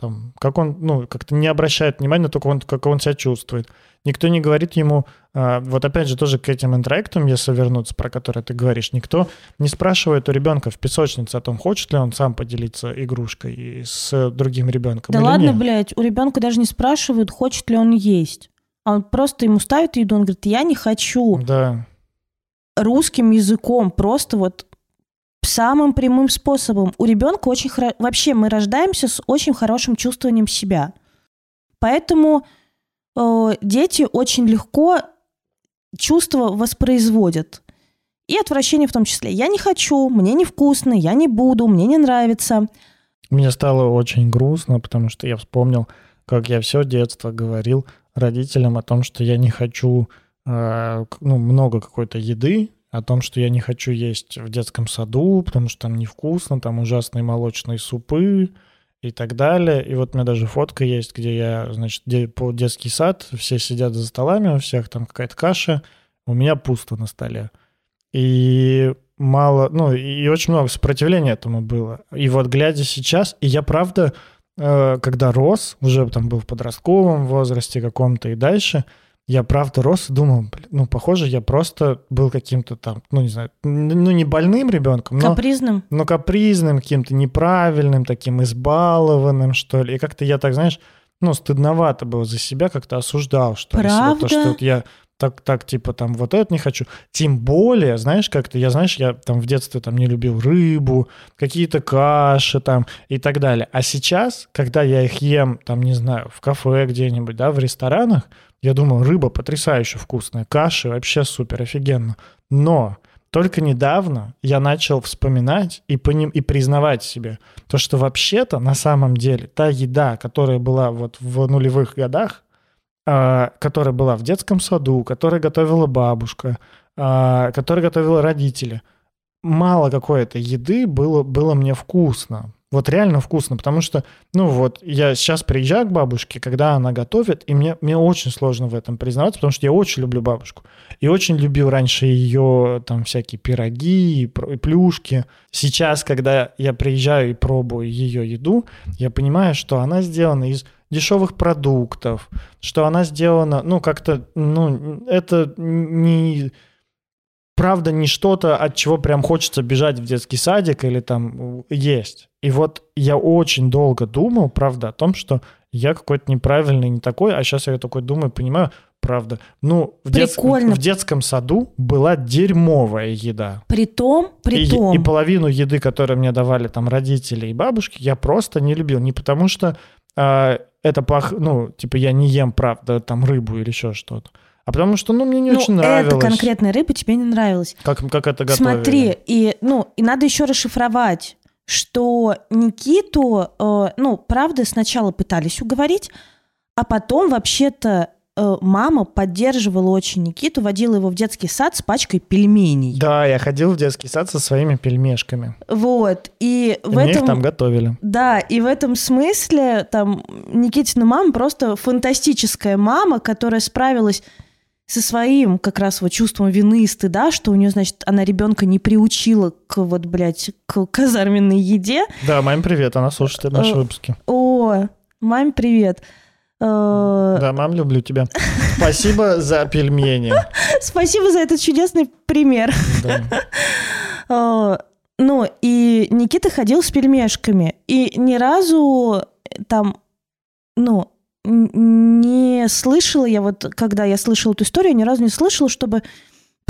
Там, как он, ну, как-то не обращает внимания на то, как он, как он себя чувствует. Никто не говорит ему, а, вот опять же тоже к этим интроектам, если вернуться, про которые ты говоришь, никто не спрашивает у ребенка в песочнице о том, хочет ли он сам поделиться игрушкой с другим ребенком.
Да ладно, нет. блядь, у ребенка даже не спрашивают, хочет ли он есть. А он просто ему ставит еду, он говорит, я не хочу.
Да.
Русским языком, просто вот самым прямым способом. У ребенка очень хоро... вообще мы рождаемся с очень хорошим чувствованием себя. Поэтому э, дети очень легко чувства воспроизводят. И отвращение в том числе. Я не хочу, мне невкусно, я не буду, мне не нравится.
Мне стало очень грустно, потому что я вспомнил, как я все детство говорил родителям о том, что я не хочу э, ну, много какой-то еды, о том, что я не хочу есть в детском саду, потому что там невкусно, там ужасные молочные супы и так далее. И вот у меня даже фотка есть, где я, значит, где по детский сад, все сидят за столами, у всех там какая-то каша, у меня пусто на столе. И мало, ну, и очень много сопротивления этому было. И вот глядя сейчас, и я правда, э, когда рос, уже там был в подростковом возрасте каком-то и дальше, я правда рос и думал, ну, похоже, я просто был каким-то там, ну, не знаю, ну, не больным ребенком,
но... Капризным?
Ну, капризным, каким-то неправильным, таким избалованным, что ли. И как-то я так, знаешь, ну, стыдновато было за себя, как-то осуждал, что
ли,
себя. То, что вот я так, так, типа, там, вот это не хочу. Тем более, знаешь, как-то, я, знаешь, я там в детстве там не любил рыбу, какие-то каши там и так далее. А сейчас, когда я их ем, там, не знаю, в кафе где-нибудь, да, в ресторанах, я думал, рыба потрясающе вкусная, каши вообще супер, офигенно. Но только недавно я начал вспоминать и, по ним, и признавать себе то, что вообще-то на самом деле та еда, которая была вот в нулевых годах, э, которая была в детском саду, которую готовила бабушка, э, которую готовили родители, мало какой-то еды было, было мне вкусно. Вот реально вкусно, потому что, ну вот, я сейчас приезжаю к бабушке, когда она готовит, и мне, мне очень сложно в этом признаваться, потому что я очень люблю бабушку. И очень любил раньше ее там всякие пироги и плюшки. Сейчас, когда я приезжаю и пробую ее еду, я понимаю, что она сделана из дешевых продуктов, что она сделана, ну, как-то, ну, это не правда не что-то, от чего прям хочется бежать в детский садик или там есть. И вот я очень долго думал, правда, о том, что я какой-то неправильный, не такой, а сейчас я такой думаю, понимаю, правда. Ну, в, дет... в детском саду была дерьмовая еда.
При том, при
и,
том.
И половину еды, которую мне давали там родители и бабушки, я просто не любил. Не потому что э, это плохо, ну, типа я не ем, правда, там рыбу или еще что-то. А потому что, ну, мне не
ну,
очень нравилось.
эта конкретная рыба тебе не нравилась.
Как, как это готовили?
Смотри, и, ну, и надо еще расшифровать, что Никиту, э, ну, правда, сначала пытались уговорить, а потом вообще-то э, мама поддерживала очень Никиту, водила его в детский сад с пачкой пельменей.
Да, я ходил в детский сад со своими пельмешками.
Вот, и,
и
в этом...
их там готовили.
Да, и в этом смысле там Никитина мама просто фантастическая мама, которая справилась со своим как раз вот чувством вины и стыда, что у нее, значит, она ребенка не приучила к вот, блядь, к казарменной еде.
Да, маме привет, она слушает наши э, выпуски.
О, маме привет.
Э, да, мам, люблю тебя. Спасибо за пельмени.
Спасибо за этот чудесный пример. Э, ну, и Никита ходил с пельмешками, и ни разу там, ну, не слышала я вот, когда я слышала эту историю, ни разу не слышала, чтобы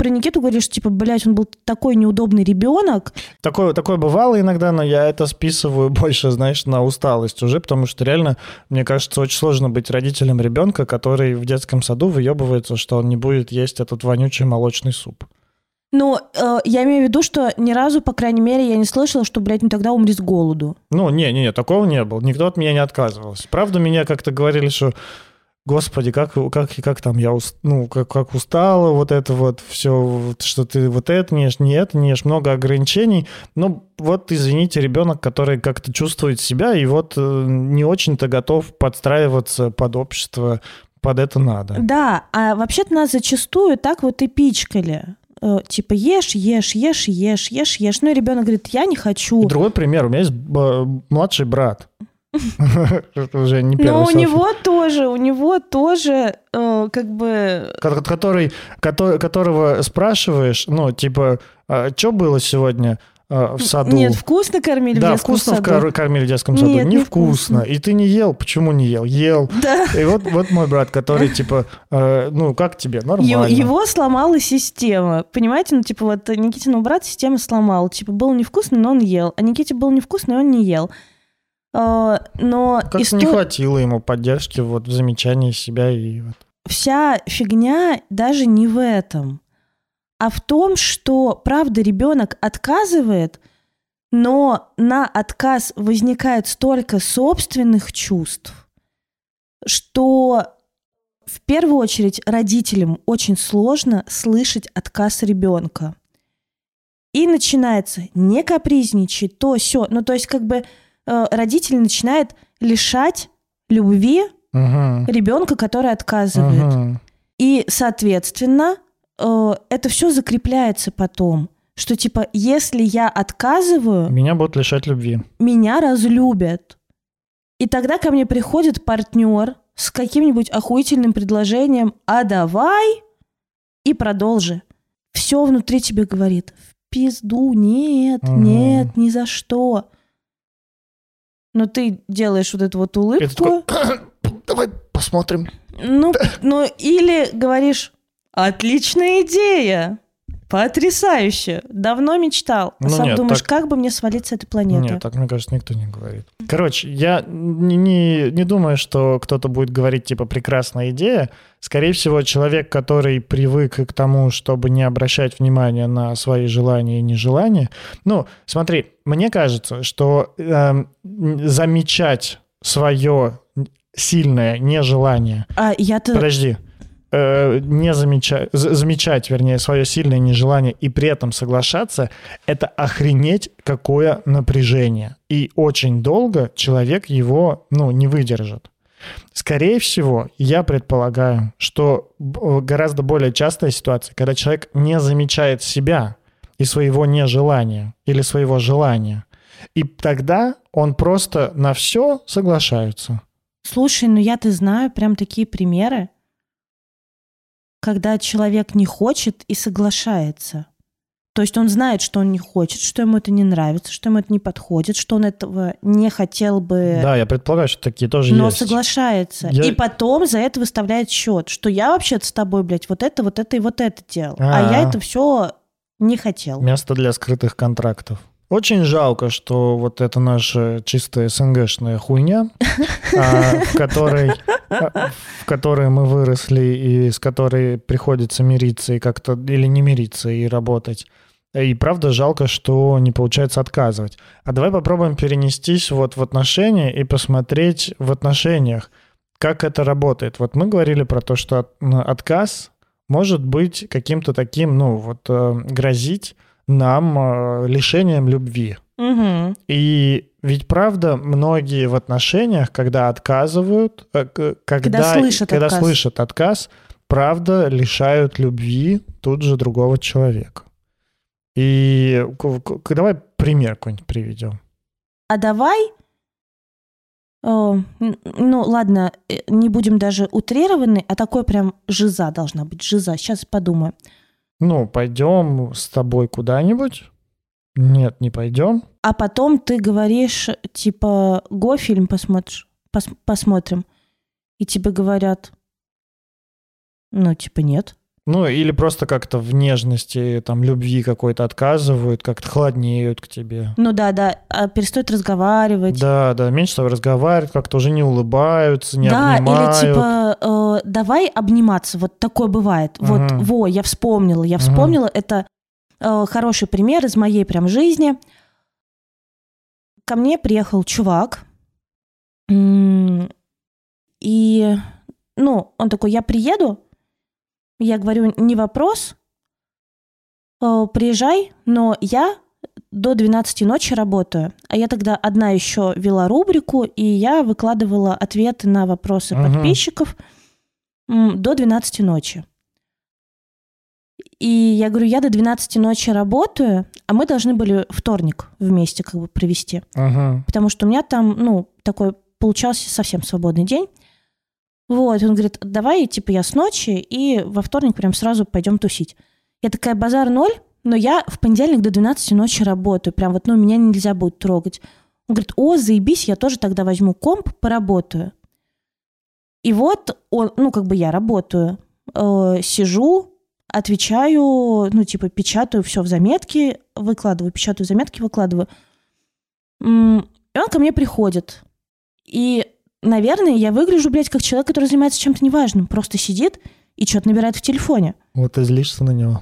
про Никиту говоришь, типа, блядь, он был такой неудобный ребенок.
Такое, такое бывало иногда, но я это списываю больше, знаешь, на усталость уже, потому что реально, мне кажется, очень сложно быть родителем ребенка, который в детском саду выебывается, что он не будет есть этот вонючий молочный суп.
Ну, э, я имею в виду, что ни разу, по крайней мере, я не слышала, что, блядь, не тогда умри с голоду.
Ну, не-не-не, такого не было. Никто от меня не отказывался. Правда, меня как-то говорили, что Господи, как, как, как там я, уст, ну, как, как устала, вот это вот все, что ты вот это не ешь, не это не ешь, много ограничений. Ну, вот, извините, ребенок, который как-то чувствует себя и вот э, не очень-то готов подстраиваться под общество, под это надо.
Да, а вообще-то нас зачастую так вот и пичкали. Э, типа ешь, ешь, ешь, ешь, ешь, ешь. Ну и ребенок говорит, я не хочу.
Другой пример. У меня есть младший брат. Уже не
Но у него тоже, у него тоже, э, как бы,
Ко- который, кото- которого спрашиваешь, ну, типа, что было сегодня э, в саду?
нет, вкусно кормили в
да,
детском
вкусно в
саду?
кор- кормили в детском саду.
Нет,
Невкусно.
невкусно.
И ты не ел. Почему не ел? Ел.
Да.
И вот, вот мой брат, который, типа, э, ну, как тебе?
Его,
Нормально.
его сломала система. Понимаете, ну, типа, вот Никитину брат система сломала. Типа, было невкусно, но он ел. А Никите было невкусно, и он не ел. А, но
Как-то
исто-
не хватило ему поддержки вот в замечании себя и вот.
вся фигня даже не в этом, а в том, что, правда, ребенок отказывает, но на отказ возникает столько собственных чувств, что в первую очередь родителям очень сложно слышать отказ ребенка. И начинается не капризничай, то все. Ну, то есть, как бы э, родитель начинает лишать любви
Мгм.
ребенка, который отказывает.
Мгм.
И, соответственно, э, это все закрепляется потом. Что типа, если я отказываю,
Меня будут лишать любви.
меня разлюбят. И тогда ко мне приходит партнер с каким-нибудь охуительным предложением, а давай и продолжи. Все внутри тебе говорит, в пизду, нет,
Мгм.
нет, ни за что. Но ты делаешь вот эту вот улыбку.
Такой, давай посмотрим.
Ну, ну или говоришь, отличная идея, потрясающе, давно мечтал.
Ну
сам
нет,
думаешь,
так-
как бы мне свалить с этой планеты?
Нет, так, мне кажется, никто не говорит. Короче, я не, не, не думаю, что кто-то будет говорить, типа, прекрасная идея. Скорее всего, человек, который привык к тому, чтобы не обращать внимания на свои желания и нежелания. Ну, смотри, мне кажется, что эм, замечать свое сильное нежелание
А я-то...
Подожди. Э, Не замечать, замечать, вернее, свое сильное нежелание и при этом соглашаться, это охренеть какое напряжение. И очень долго человек его, ну, не выдержит. Скорее всего, я предполагаю, что б- гораздо более частая ситуация, когда человек не замечает себя и своего нежелания или своего желания. И тогда он просто на все соглашается.
Слушай, ну я-то знаю прям такие примеры, когда человек не хочет и соглашается. То есть он знает, что он не хочет, что ему это не нравится, что ему это не подходит, что он этого не хотел бы,
Да, я предполагаю, что такие тоже
но
есть.
соглашается.
Я-
И потом за это выставляет счет, что я вообще-то с тобой, блядь, вот это, вот это и вот это делал. А,
А.
я это все не хотел.
Место для скрытых контрактов. Очень жалко, что вот это наша чистая СНГшная хуйня, а, в которой а, в которой мы выросли и с которой приходится мириться и как-то или не мириться и работать. И правда жалко, что не получается отказывать. А давай попробуем перенестись вот в отношения и посмотреть в отношениях, как это работает. Вот мы говорили про то, что от- отказ может быть каким-то таким, ну вот э, грозить нам э, лишением любви.
Мгм.
И ведь правда, многие в отношениях, когда отказывают, э, к- когда,
слышат
когда
отказ.
слышат отказ, правда лишают любви тут же другого человека. И давай пример какой-нибудь приведем.
А давай, э, ну ладно, не будем даже утрированный, а такой прям жиза должна быть, жиза. Сейчас подумаю.
Ну, пойдем с тобой куда-нибудь? Нет, не пойдем.
А потом ты говоришь, типа, го фильм посмотришь, пос- посмотрим. И тебе говорят, ну, типа, нет.
Ну, или просто как-то в нежности, там, любви какой-то отказывают, как-то холоднеют к тебе.
Ну да, да, а перестают разговаривать.
Да, да, меньше всего разговаривают, как-то уже не улыбаются, не
да,
обнимают.
или типа, э, давай обниматься, вот такое бывает. Вот,
Мгм.
во, я вспомнила, я вспомнила, это э, хороший пример из моей прям жизни. Ко мне приехал чувак, и, ну, он такой, я приеду, я говорю, не вопрос, э, приезжай, но я до 12 ночи работаю. А я тогда одна еще вела рубрику, и я выкладывала ответы на вопросы
Мгм.
подписчиков до 12 ночи. И я говорю, я до 12 ночи работаю, а мы должны были вторник вместе как бы провести.
Ага.
Потому что у меня там, ну, такой получался совсем свободный день. Вот, он говорит, давай, типа, я с ночи, и во вторник прям сразу пойдем тусить. Я такая, базар ноль, но я в понедельник до 12 ночи работаю. Прям вот, ну, меня нельзя будет трогать. Он говорит, о, заебись, я тоже тогда возьму комп, поработаю. И вот он, ну, как бы я работаю, э, сижу, отвечаю, ну, типа, печатаю все в заметки, выкладываю, печатаю заметки, выкладываю. И он ко мне приходит. И, наверное, я выгляжу, блядь, как человек, который занимается чем-то неважным. Просто сидит и что-то набирает в телефоне.
Вот ты злишься на него.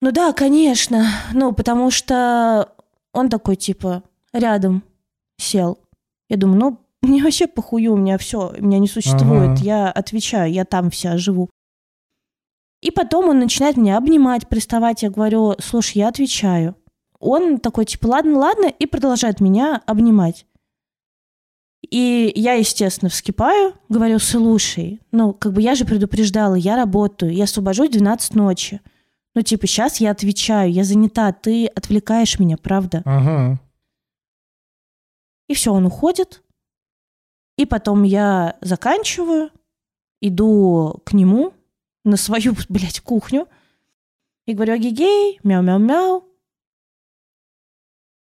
Ну да, конечно. Ну, потому что он такой, типа, рядом сел. Я думаю, ну, мне вообще похую, у меня все, меня не существует.
Ага.
Я отвечаю, я там вся живу. И потом он начинает меня обнимать, приставать. Я говорю, слушай, я отвечаю. Он такой, типа, ладно, ладно, и продолжает меня обнимать. И я, естественно, вскипаю, говорю, слушай, ну, как бы я же предупреждала, я работаю, я освобожусь в 12 ночи. Ну, типа, сейчас я отвечаю, я занята, ты отвлекаешь меня, правда?
Ага.
И все, он уходит. И потом я заканчиваю, иду к нему на свою, блядь, кухню и говорю, агигей, мяу-мяу-мяу.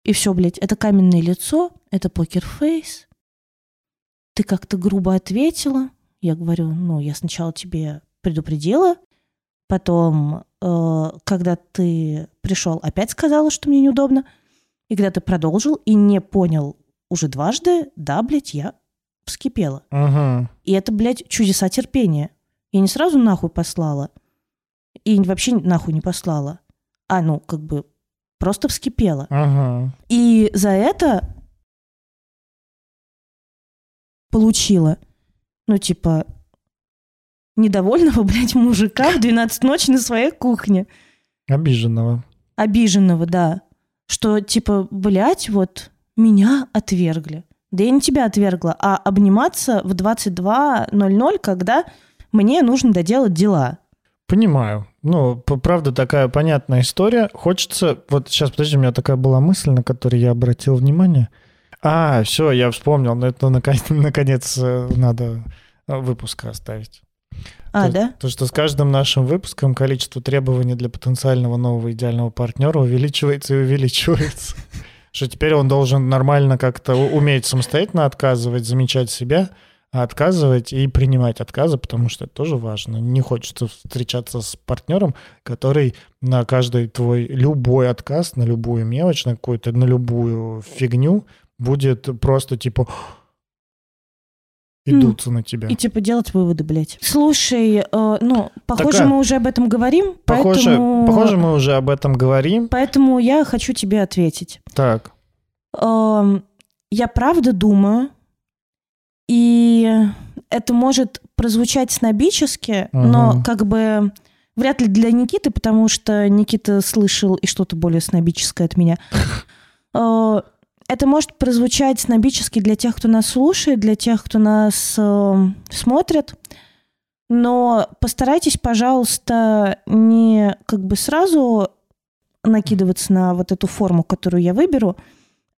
И все, блядь, это каменное лицо, это покерфейс. Ты как-то грубо ответила. Я говорю, ну, я сначала тебе предупредила, потом, э, когда ты пришел, опять сказала, что мне неудобно, и когда ты продолжил и не понял уже дважды, да, блядь, я вскипела.
Ага.
И это, блядь, чудеса терпения. Я не сразу нахуй послала. И вообще нахуй не послала. А, ну, как бы, просто вскипела.
Ага.
И за это получила, ну, типа, недовольного, блядь, мужика в 12 ночи на своей кухне.
Обиженного.
Обиженного, да. Что, типа, блядь, вот меня отвергли. Да я не тебя отвергла, а обниматься в 22.00, когда мне нужно доделать дела.
Понимаю. Ну, правда, такая понятная история. Хочется... Вот сейчас, подожди, у меня такая была мысль, на которую я обратил внимание. А, все, я вспомнил. Но это наконец, наконец э, надо э, выпуска оставить.
А,
то,
да?
То, что с каждым нашим выпуском количество требований для потенциального нового идеального партнера увеличивается и увеличивается. Что теперь он должен нормально как-то уметь самостоятельно отказывать, замечать себя, а отказывать и принимать отказы, потому что это тоже важно. Не хочется встречаться с партнером, который на каждый твой любой отказ, на любую мелочь, на какую-то, на любую фигню будет просто типа идутся на тебя.
И типа делать выводы, блядь. Слушай, э, ну, похоже,
Такая-
мы уже об этом говорим,
Похоже,
поэтому...
похоже, мы уже об этом говорим.
Поэтому я хочу тебе ответить.
Так.
Эм, я правда думаю, и это может прозвучать снобически, но
Мгм.
как бы вряд ли для Никиты, потому что Никита слышал и что-то более снобическое от меня. Э, Это может прозвучать снобически для тех, кто нас слушает, для тех, кто нас э, смотрит. Но постарайтесь, пожалуйста, не как бы сразу накидываться на вот эту форму, которую я выберу,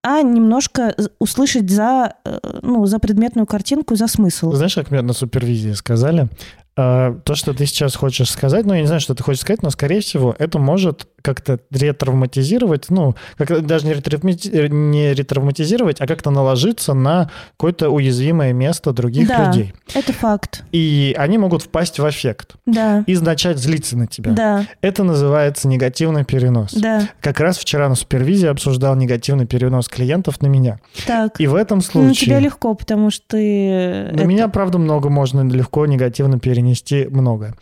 а немножко услышать за, э, ну, за предметную картинку, за смысл.
Знаешь, как мне на супервизии сказали? А, То, что ты сейчас хочешь сказать, ну, я не знаю, что ты хочешь сказать, но, скорее всего, это может как-то ретравматизировать, ну, как, даже не, ретравмати- не ретравматизировать, а как-то наложиться на какое-то уязвимое место других
Да.
людей.
Это факт.
И они могут впасть в эффект
Да.
и начать злиться на тебя.
Да.
Это называется негативный перенос.
Да.
Как раз вчера на супервизии обсуждал негативный перенос клиентов на меня.
Так.
И в этом
Ну,
случае...
тебе легко, потому что ты...
На
это-
меня, правда, много можно легко негативно перенести много.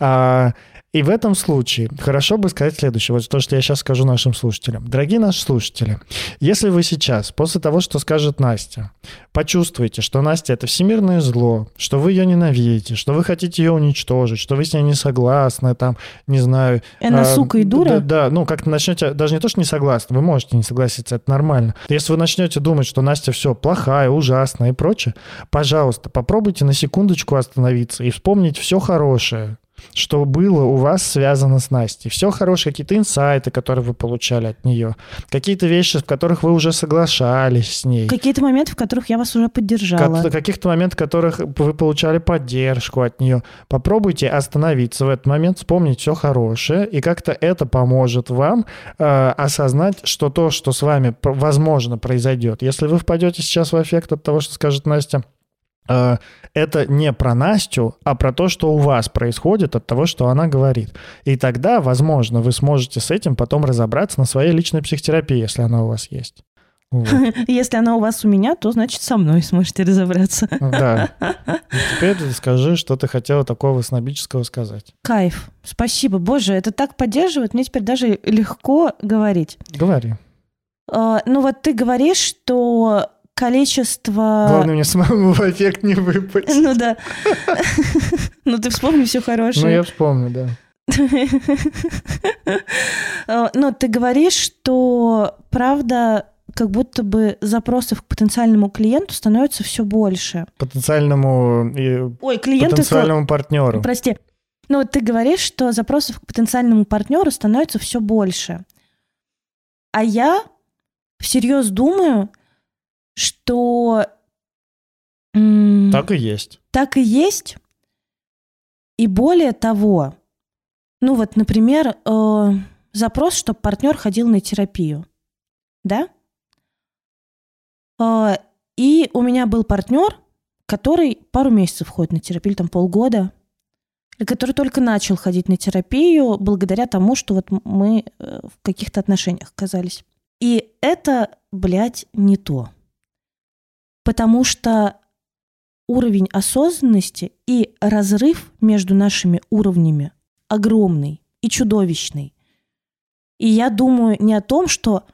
А, и в этом случае хорошо бы сказать следующее. Вот то, что я сейчас скажу нашим слушателям. Дорогие наши слушатели, если вы сейчас, после того, что скажет Настя, почувствуете, что Настя — это всемирное зло, что вы ее ненавидите, что вы хотите ее уничтожить, что вы с ней не согласны, там, не знаю...
Она
а,
сука и дура?
Да, да, ну, как-то начнете, даже не то, что не согласны, вы можете не согласиться, это нормально. Если вы начнете думать, что Настя все плохая, ужасная и прочее, пожалуйста, попробуйте на секундочку остановиться и вспомнить все хорошее. Что было у вас связано с Настей. Все хорошие какие-то инсайты, которые вы получали от нее, какие-то вещи, в которых вы уже соглашались с ней.
Какие-то моменты, в которых я вас уже поддержала.
Как- каких-то моментов, в которых вы получали поддержку от нее. Попробуйте остановиться в этот момент, вспомнить все хорошее, и как-то это поможет вам э, осознать, что то, что с вами, возможно, произойдет. Если вы впадете сейчас в эффект от того, что скажет Настя, это не про Настю, а про то, что у вас происходит от того, что она говорит. И тогда, возможно, вы сможете с этим потом разобраться на своей личной психотерапии, если она у вас есть. Вот.
Если она у вас у меня, то значит со мной сможете разобраться.
Да. И теперь скажи, что ты хотела такого снобического сказать.
Кайф. Спасибо. Боже, это так поддерживает. Мне теперь даже легко говорить.
Говори.
А, Ну вот ты говоришь, что количество...
Главное, мне самому в эффект не выпасть.
Ну да. Ну ты вспомни все
Ну,
хорошее.
я вспомню, да.
А, Ну, ты говоришь, что правда, как будто бы запросов к потенциальному клиенту становится все больше.
Потенциальному,
Ой, клиенту...
потенциальному партнеру.
Прости. Ну, вот ты говоришь, что запросов к потенциальному партнеру становится все больше. А я всерьез думаю, что
Так и есть.
так и есть. И более того, ну вот, например, э, запрос, чтобы партнер ходил на терапию, да? Э, и у меня был партнер, который пару месяцев ходит на терапию, или там полгода, и который только начал ходить на терапию благодаря тому, что вот мы э, в каких-то отношениях оказались. И это, блядь, не то. Потому что уровень осознанности и разрыв между нашими уровнями огромный и чудовищный. И я думаю не о том, что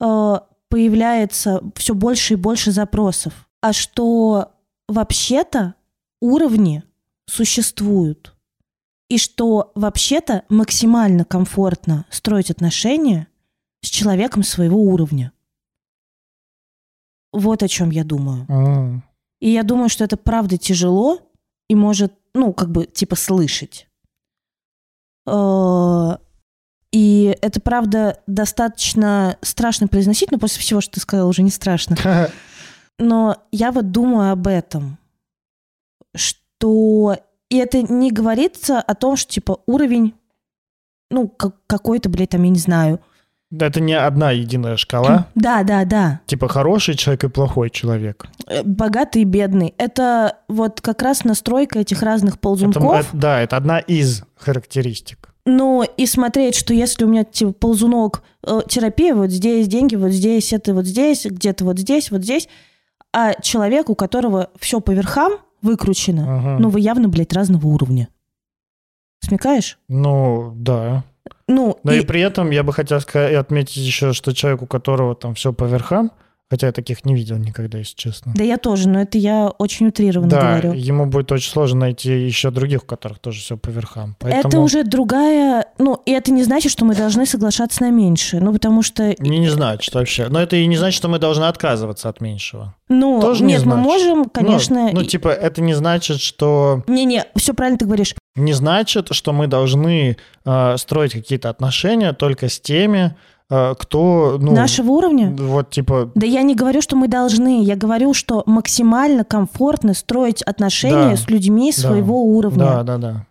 э, появляется все больше и больше запросов, а что вообще-то уровни существуют. И что вообще-то максимально комфортно строить отношения с человеком своего уровня. Вот о чем я думаю.
М.
И я думаю, что это правда тяжело и может, ну, как бы, типа, слышать. Э, И это, правда, достаточно страшно произносить, но после всего, что ты сказал, уже не страшно. Но я вот думаю об этом, что... И это не говорится о том, что, типа, уровень, ну, как- какой-то, блядь, там, я не знаю.
Это не одна единая шкала.
Да, да, да.
Типа хороший человек и плохой человек.
Э, Богатый и бедный. Это вот как раз настройка этих разных ползунков.
это- да, это одна из характеристик.
Ну, и смотреть, что если у меня типа ползунок э, терапия, вот здесь деньги, вот здесь это, вот здесь, где-то вот здесь, вот здесь, а человек, у которого все по верхам выкручено,
Ага.
ну, вы явно, блядь, разного уровня. Смекаешь?
Ну, да.
Ну,
Но и...
и-
при этом я бы хотел сказать, отметить еще, что человек, у которого там все по верхам, хотя я таких не видел никогда, если честно.
да я тоже, но это я очень утрированно
Да,
говорю.
ему будет очень сложно найти еще других, у которых тоже все по верхам. Поэтому
Это уже другая... Ну, и это не значит, что мы должны соглашаться на меньше. Ну, потому что...
не, не значит вообще. Но это и не значит, что мы должны отказываться от меньшего.
Ну,
Тоже не
нет, мы
значит.
можем, конечно...
Ну, ну, типа, это не значит, что
Не-не, все правильно ты говоришь.
не значит, что мы должны э, строить какие-то отношения только с теми, кто, ну,
Нашего уровня?
вот типа,
Да я не говорю, что мы должны. Я говорю, что максимально комфортно строить отношения
Да,
с людьми
да,
своего уровня.
да, да, да,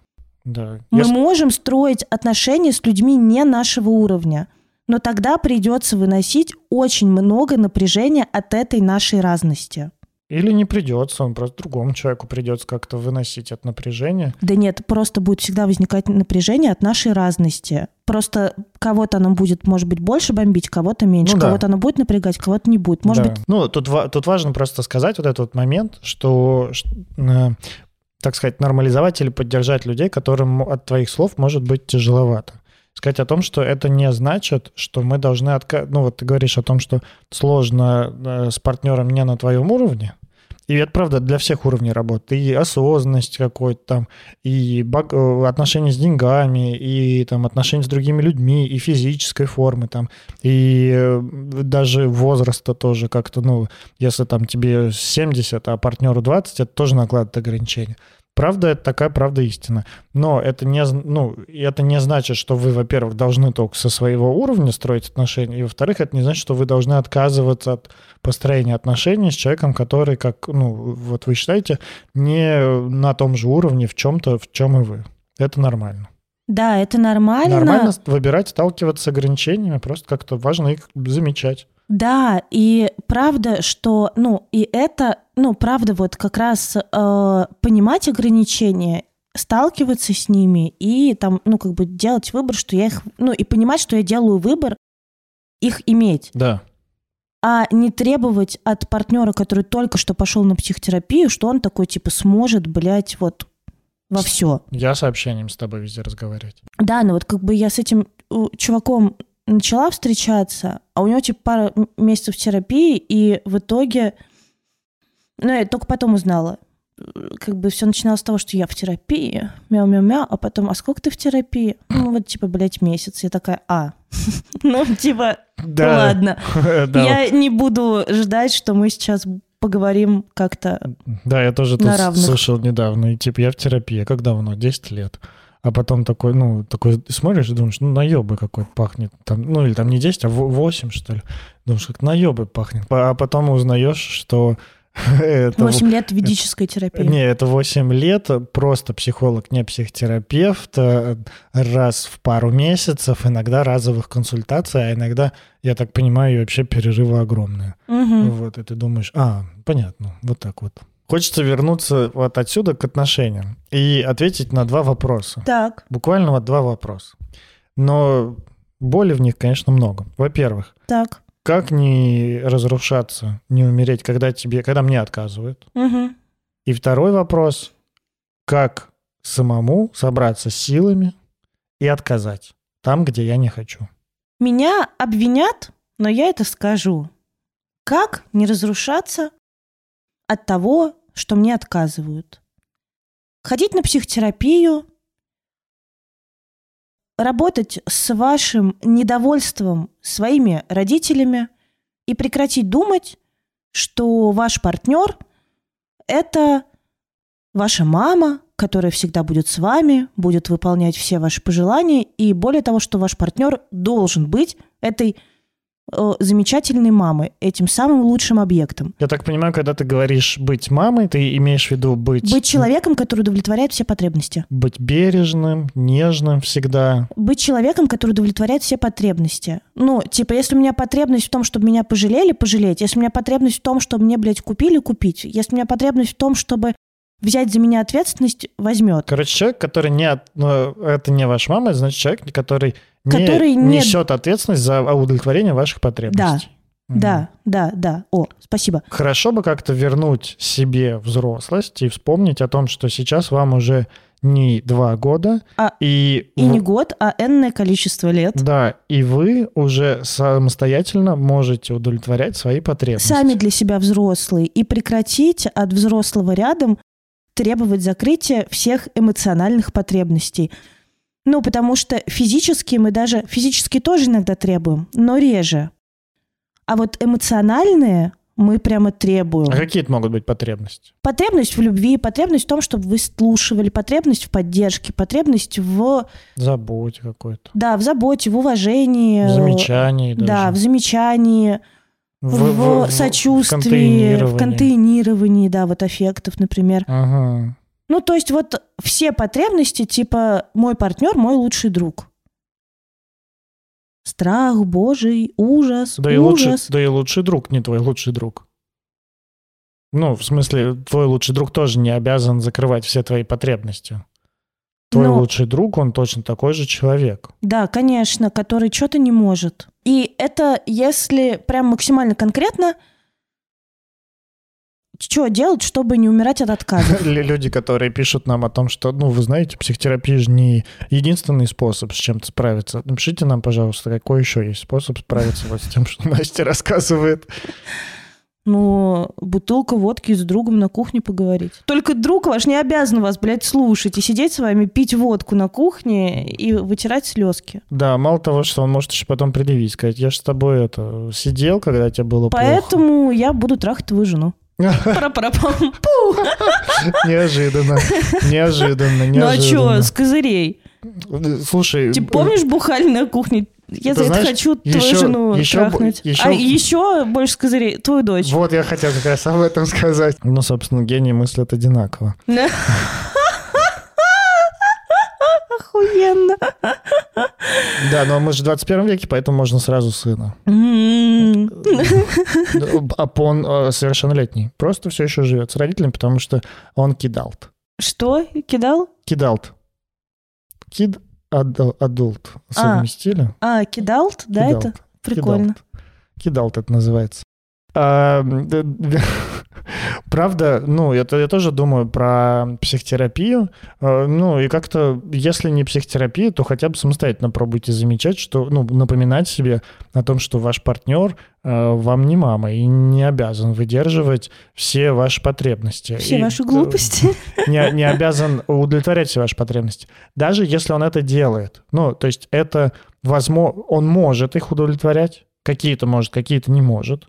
да.
Мы
Если-
можем строить отношения с людьми не нашего уровня. Но тогда придется выносить очень много напряжения от этой нашей разности.
Или не придется, он просто другому человеку придется как-то выносить от напряжения.
Да нет, просто будет всегда возникать напряжение от нашей разности. Просто кого-то оно будет, может быть, больше бомбить, кого-то меньше.
Ну да.
Кого-то оно будет напрягать, кого-то не будет. Может
Да.
быть,
Ну, тут, тут важно просто сказать вот этот вот момент, что, э, так сказать, нормализовать или поддержать людей, которым от твоих слов может быть тяжеловато. Сказать о том, что это не значит, что мы должны отказать... Ну, вот ты говоришь о том, что сложно э, с партнером не на твоем уровне. И это правда для всех уровней работы. И осознанность какой-то там, и баг- э, отношения с деньгами, и там отношения с другими людьми, и физической формы там, и э, даже возраста тоже как-то, ну, если там тебе 70, а партнеру 20, это тоже накладывает ограничения. Правда, это такая правда истина. Но это не, ну, это не значит, что вы, во-первых, должны только со своего уровня строить отношения, и, во-вторых, это не значит, что вы должны отказываться от построения отношений с человеком, который, как, ну, вот вы считаете, не на том же уровне в чем-то, в чем и вы. Это нормально.
Да, это нормально.
Нормально выбирать, сталкиваться с ограничениями, просто как-то важно их замечать.
Да, и правда, что, ну, и это, ну, правда, вот как раз э, понимать ограничения, сталкиваться с ними и там, ну, как бы делать выбор, что я их, ну, и понимать, что я делаю выбор их иметь,
Да.
а не требовать от партнера, который только что пошел на психотерапию, что он такой, типа, сможет, блядь, вот во все.
Я сообщением с тобой везде разговаривать.
Да, но вот как бы я с этим чуваком начала встречаться, а у него типа пара месяцев терапии, и в итоге, ну, я только потом узнала, Э, как бы все начиналось с того, что я в терапии, мяу-мяу-мяу, а потом, а сколько ты в терапии? Ну, вот, типа, блядь, месяц. Я такая, а, ну, типа, ладно. Я не буду ждать, что мы сейчас поговорим как-то.
Да, я тоже тут слышал недавно. И типа я в терапии. Как давно? 10 лет. А потом такой, ну, такой смотришь и думаешь, ну, наебы какой пахнет. Там, ну, или там не 10, а 8, что ли. Думаешь, как наебы пахнет. А потом узнаешь, что это...
8 лет ведической терапии.
Не, это 8 лет, просто психолог, не психотерапевт, э, раз в пару месяцев, иногда разовых консультаций, а иногда, я так понимаю, вообще перерывы огромные.
Мгм.
Вот, и ты думаешь, а, понятно, вот так вот. Хочется вернуться вот отсюда к отношениям и ответить на два вопроса.
Так,
Буквально вот два вопроса. Но боли в них, конечно, много. Во-первых,
так.
как не разрушаться, не умереть, когда тебе, когда мне отказывают?
Мгм.
И второй вопрос, как самому собраться с силами и отказать там, где я не хочу.
Меня обвинят, но я это скажу. Как не разрушаться от того, что мне отказывают? Ходить на психотерапию, работать с вашим недовольством своими родителями и прекратить думать, что ваш партнер – это ваша мама, которая всегда будет с вами, будет выполнять все ваши пожелания, и более того, что ваш партнер должен быть этой замечательной мамой, этим самым лучшим объектом.
Я так понимаю, когда ты говоришь быть мамой, ты имеешь в виду быть,
Быть человеком, который удовлетворяет все потребности.
быть бережным, нежным всегда.
Быть человеком, который удовлетворяет все потребности. Ну, типа, если у меня потребность в том, чтобы меня пожалели, пожалеть. Если у меня потребность в том, чтобы мне, блядь, купили, купить. Если у меня потребность в том, чтобы взять за меня ответственность, возьмет.
Короче, человек, который не... ну, это не ваша мама, это значит человек, который,
Который
не
не-
несет ответственность за удовлетворение ваших потребностей. Мгм.
Да, да, да. О, спасибо.
Хорошо бы как-то вернуть себе взрослость и вспомнить о том, что сейчас вам уже не два года,
А-
и,
И
в-
не год, а энное количество лет.
да, и вы уже самостоятельно можете удовлетворять свои потребности.
Сами для себя взрослые. И прекратить от взрослого рядом требовать закрытия всех эмоциональных потребностей. Ну, потому что физически мы даже... Физически тоже иногда требуем, но реже. А вот эмоциональные мы прямо требуем.
А какие это могут быть потребности?
Потребность в любви, потребность в том, чтобы вы слушали, потребность в поддержке, потребность в,
Заботе какой-то.
да, в заботе, в уважении.
В замечании даже.
Да, в замечании, в, сочувствии, в
контейнировании.
контейнировании, да, вот аффектов, например.
Ага.
Ну, то есть вот все потребности, типа мой партнер, мой лучший друг. Страх Божий, ужас,
Да и, лучший,
ужас.
да и лучший друг не твой лучший друг. Ну, в смысле, твой лучший друг тоже не обязан закрывать все твои потребности. Твой
Но-
лучший друг, он точно такой же человек.
Да, конечно, который что-то не может. И это, если прям максимально конкретно, что делать, чтобы не умирать от отказа?
Лю- Люди, которые пишут нам о том, что, ну, вы знаете, психотерапия же не единственный способ с чем-то справиться. Напишите нам, пожалуйста, какой еще есть способ справиться вот с тем, что Настя рассказывает.
Ну, бутылка водки с другом на кухне поговорить. Только друг ваш не обязан вас, блядь, слушать и сидеть с вами, пить водку на кухне и вытирать слезки.
Да, мало того, что он может еще потом предъявить, сказать, я же с тобой это сидел, когда тебе было плохо.
Поэтому я буду трахать твою жену. Пара-пара-пам.
Неожиданно, неожиданно,
Ну а что,
неожиданно.
с козырей?
Слушай,
Типа, помнишь, бухали на кухне? Я
Ты
за это
знаешь,
хочу твою
еще-
жену
еще
трахнуть.
еще-
А еще больше с козырей твою дочь.
Вот я хотел как раз об этом сказать. Ну, собственно, гении мыслят одинаково.
Охуенно.
Да, но мы же в 21 веке, поэтому можно сразу сына.
М.
А он э, совершеннолетний. Просто все еще живет с родителями, потому что он кидалт.
Что? Кидал?
Кидалт. Kid adult.
А.
Совместили?
А, кидалт? Да,
Кидалт.
это прикольно.
Кидалт это называется. Д- Правда, ну, это я тоже думаю про психотерапию. А, Ну, и как-то, если не психотерапия, то хотя бы самостоятельно пробуйте замечать, что, ну, напоминать себе о том, что ваш партнер а, вам не мама и не обязан выдерживать все ваши потребности.
Все
И,
ваши
э,
глупости.
не, не обязан удовлетворять все ваши потребности. Даже если он это делает. Ну, то есть это возможно, он может их удовлетворять, какие-то может, какие-то не может.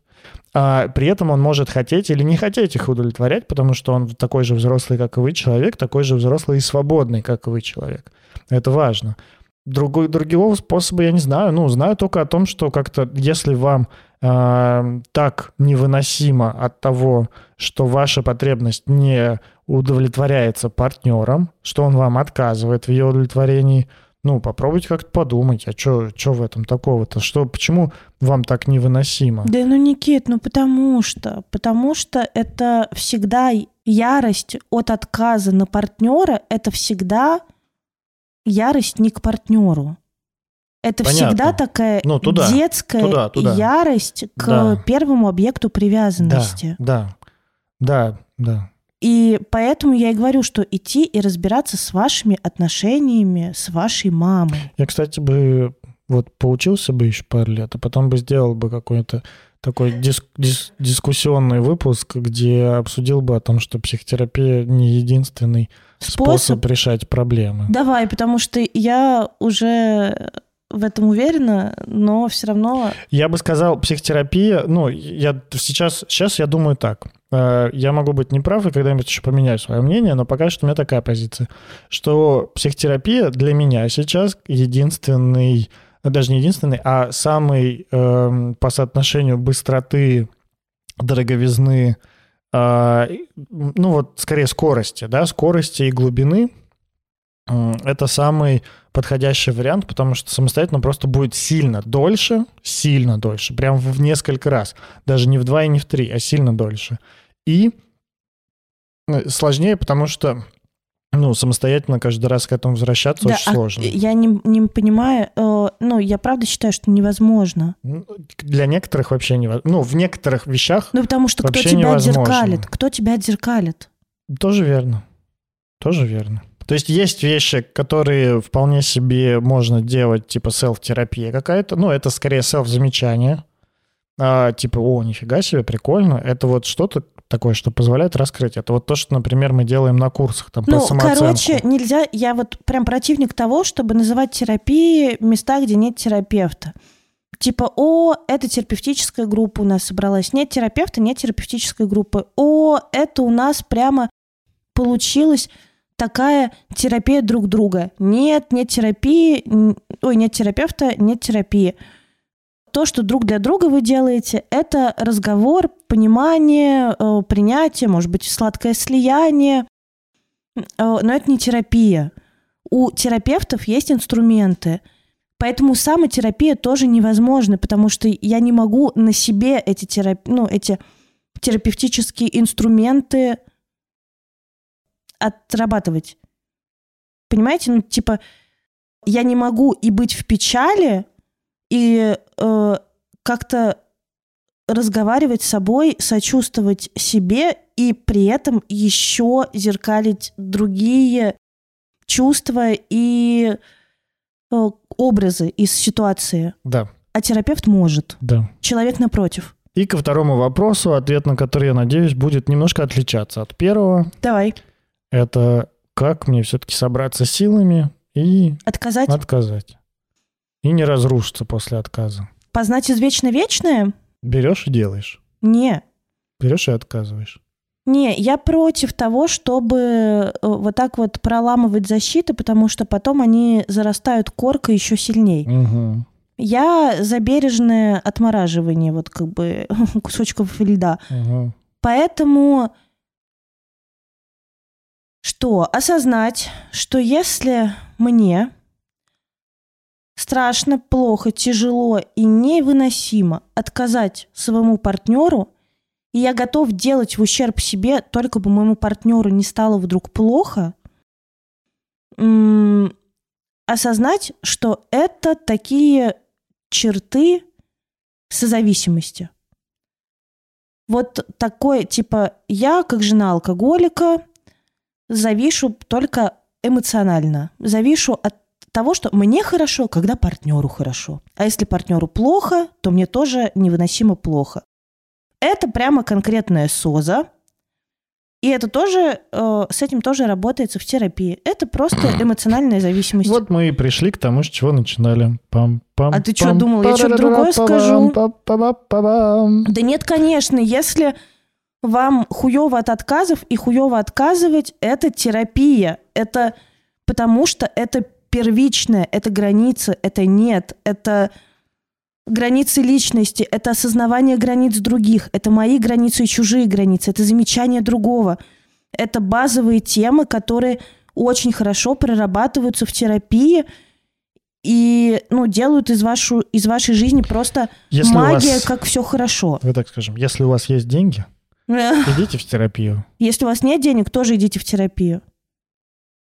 А при этом он может хотеть или не хотеть их удовлетворять, потому что он такой же взрослый, как и вы, человек, такой же взрослый и свободный, как и вы, человек. Это важно. Другой, другого способа я не знаю. Ну, знаю только о том, что как-то, если вам э, так невыносимо от того, что ваша потребность не удовлетворяется партнером, что он вам отказывает в ее удовлетворении, ну, попробуйте как-то подумать, а что в этом такого-то? Что, почему вам так невыносимо?
Да ну, Никит, ну потому что, потому что это всегда ярость от отказа на партнера, это всегда ярость не к партнеру. Это
Понятно.
всегда такая
Ну, туда,
детская
туда, туда.
ярость к
Да.
первому объекту
Да,
привязанности.
да, да, да.
И поэтому я и говорю, что идти и разбираться с вашими отношениями с вашей мамой.
Я, кстати, бы вот поучился бы еще пару лет, а потом бы сделал бы какой-то такой дис- дис- дискуссионный выпуск, где обсудил бы о том, что психотерапия не единственный способ,
Способ
решать проблемы.
Давай, потому что я уже в этом уверена, но все равно
Я бы сказал, психотерапия, ну, я сейчас, сейчас я думаю так. Э, Я могу быть неправ и когда-нибудь еще поменяю свое мнение, но пока что у меня такая позиция, что психотерапия для меня сейчас единственный, ну, даже не единственный, а самый эм, по соотношению быстроты, дороговизны, э, ну вот скорее скорости, да, скорости и глубины, это самый подходящий вариант, потому что самостоятельно просто будет сильно дольше, сильно дольше, прям в несколько раз. Даже не в два и не в три, а сильно дольше. И э, сложнее, потому что ну, самостоятельно каждый раз к этому возвращаться
Да,
очень
а
сложно.
я не, не понимаю, э, ну, я правда считаю, что невозможно.
Ну, Для некоторых вообще невозможно. Ну, в некоторых вещах
Ну, потому что кто тебя
невозможно.
отзеркалит? Кто тебя отзеркалит?
Тоже верно. Тоже верно. То есть есть вещи, которые вполне себе можно делать, типа селф-терапия какая-то. Ну, это скорее селф-замечание. А, типа, о, нифига себе, прикольно. Это вот что-то такое, что позволяет раскрыть. Это вот то, что, например, мы делаем на курсах там, по
Ну,
самооценку.
короче, нельзя... Я вот прям противник того, чтобы называть терапией места, где нет терапевта. Типа, о, это терапевтическая группа у нас собралась. Нет терапевта, нет терапевтической группы. О, это у нас прямо получилась такая терапия друг друга. Нет, нет терапии, ой, нет терапевта, нет терапии. То, что друг для друга вы делаете, это разговор, понимание, э, принятие, может быть, сладкое слияние, Э, но это не терапия. У терапевтов есть инструменты, поэтому самотерапия тоже невозможна, потому что я не могу на себе эти, терап... ну, эти терапевтические инструменты отрабатывать. Понимаете? Ну, типа, я не могу и быть в печали, и э, как-то разговаривать с собой, сочувствовать себе и при этом еще зеркалить другие чувства и э, образы из ситуации.
Да,
А терапевт может.
да.
Человек напротив.
И ко второму вопросу, ответ на который, я надеюсь, будет немножко отличаться от первого.
Давай.
Это как мне все-таки собраться силами и
Отказать.
отказать. И не разрушиться после отказа.
Познать извечно вечное?
Берешь и делаешь.
Не.
Берешь и отказываешь.
Не, я против того, чтобы э, вот так вот проламывать защиты, потому что потом они зарастают коркой еще сильней.
Угу.
Я за бережное отмораживание вот как бы кусочков льда.
Угу.
Поэтому что? Осознать, что если мне страшно, плохо, тяжело и невыносимо отказать своему партнеру, и я готов делать в ущерб себе, только бы моему партнеру не стало вдруг плохо, м, осознать, что это такие черты созависимости. Вот такое, типа, я, как жена алкоголика, завишу только эмоционально. Завишу от того, что мне хорошо, когда партнеру хорошо. А если партнеру плохо, то мне тоже невыносимо плохо. Это прямо конкретная СОЗа. И это тоже, э, с этим тоже работается в терапии. Это просто эмоциональная зависимость.
Вот мы и пришли к тому, с чего начинали. Пам -пам
А ты чё думал, я что-то другое скажу? Да нет, конечно, если вам хуево от отказов и хуево отказывать, это терапия. Это потому что это первичное, это граница, это нет, это границы личности, это осознавание границ других, это мои границы и чужие границы, это замечание другого. Это базовые темы, которые очень хорошо прорабатываются в терапии и ну, делают из, вашу, из вашей жизни просто
Если
магия,
вас-
как все хорошо.
Вы так скажем, если у вас есть деньги, идите в терапию.
Если у вас нет денег, тоже идите в терапию.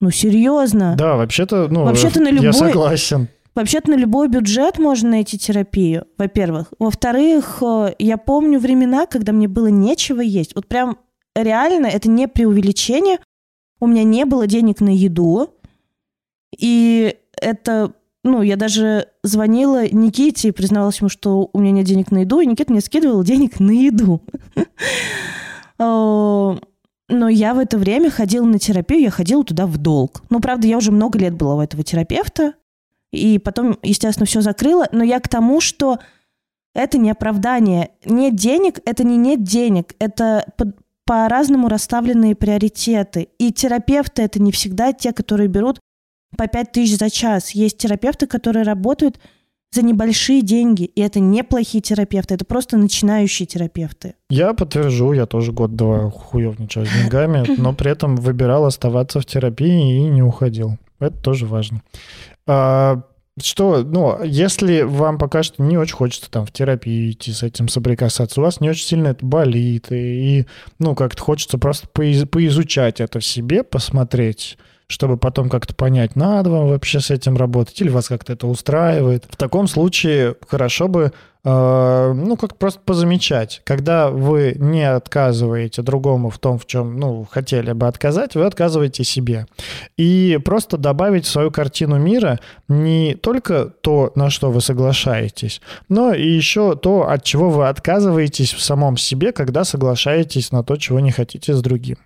Ну, серьезно.
Да, вообще-то, ну,
Вообще-то на
я
любой-
согласен.
Вообще-то на любой бюджет можно найти терапию, во-первых. Во-вторых, э, я помню времена, когда мне было нечего есть. Вот прям реально, это не преувеличение. У меня не было денег на еду. И это, ну, я даже звонила Никите и признавалась ему, что у меня нет денег на еду, и Никита мне скидывал денег на еду. Но я в это время ходила на терапию, я ходила туда в долг. Ну, правда, я уже много лет была у этого терапевта, и потом, естественно, все закрыла. Но я к тому, что это не оправдание. Нет денег – это не нет денег. Это по- по-разному расставленные приоритеты. И терапевты – это не всегда те, которые берут по 5 тысяч за час. Есть терапевты, которые работают за небольшие деньги. И это неплохие терапевты, это просто начинающие терапевты.
Я подтвержу, я тоже год-два хуевничал с деньгами, но при этом выбирал оставаться в терапии и не уходил. Это тоже важно. А, что, ну, если вам пока что не очень хочется там в терапию идти, с этим соприкасаться, у вас не очень сильно это болит, и, и, ну, как-то хочется просто поиз- поизучать это в себе, посмотреть, чтобы потом как-то понять, надо вам вообще с этим работать, или вас как-то это устраивает. В таком случае хорошо бы ну, как просто позамечать. Когда вы не отказываете другому в том, в чем, ну, хотели бы отказать, вы отказываете себе. И просто добавить в свою картину мира не только то, на что вы соглашаетесь, но и еще то, от чего вы отказываетесь в самом себе, когда соглашаетесь на то, чего не хотите с другим.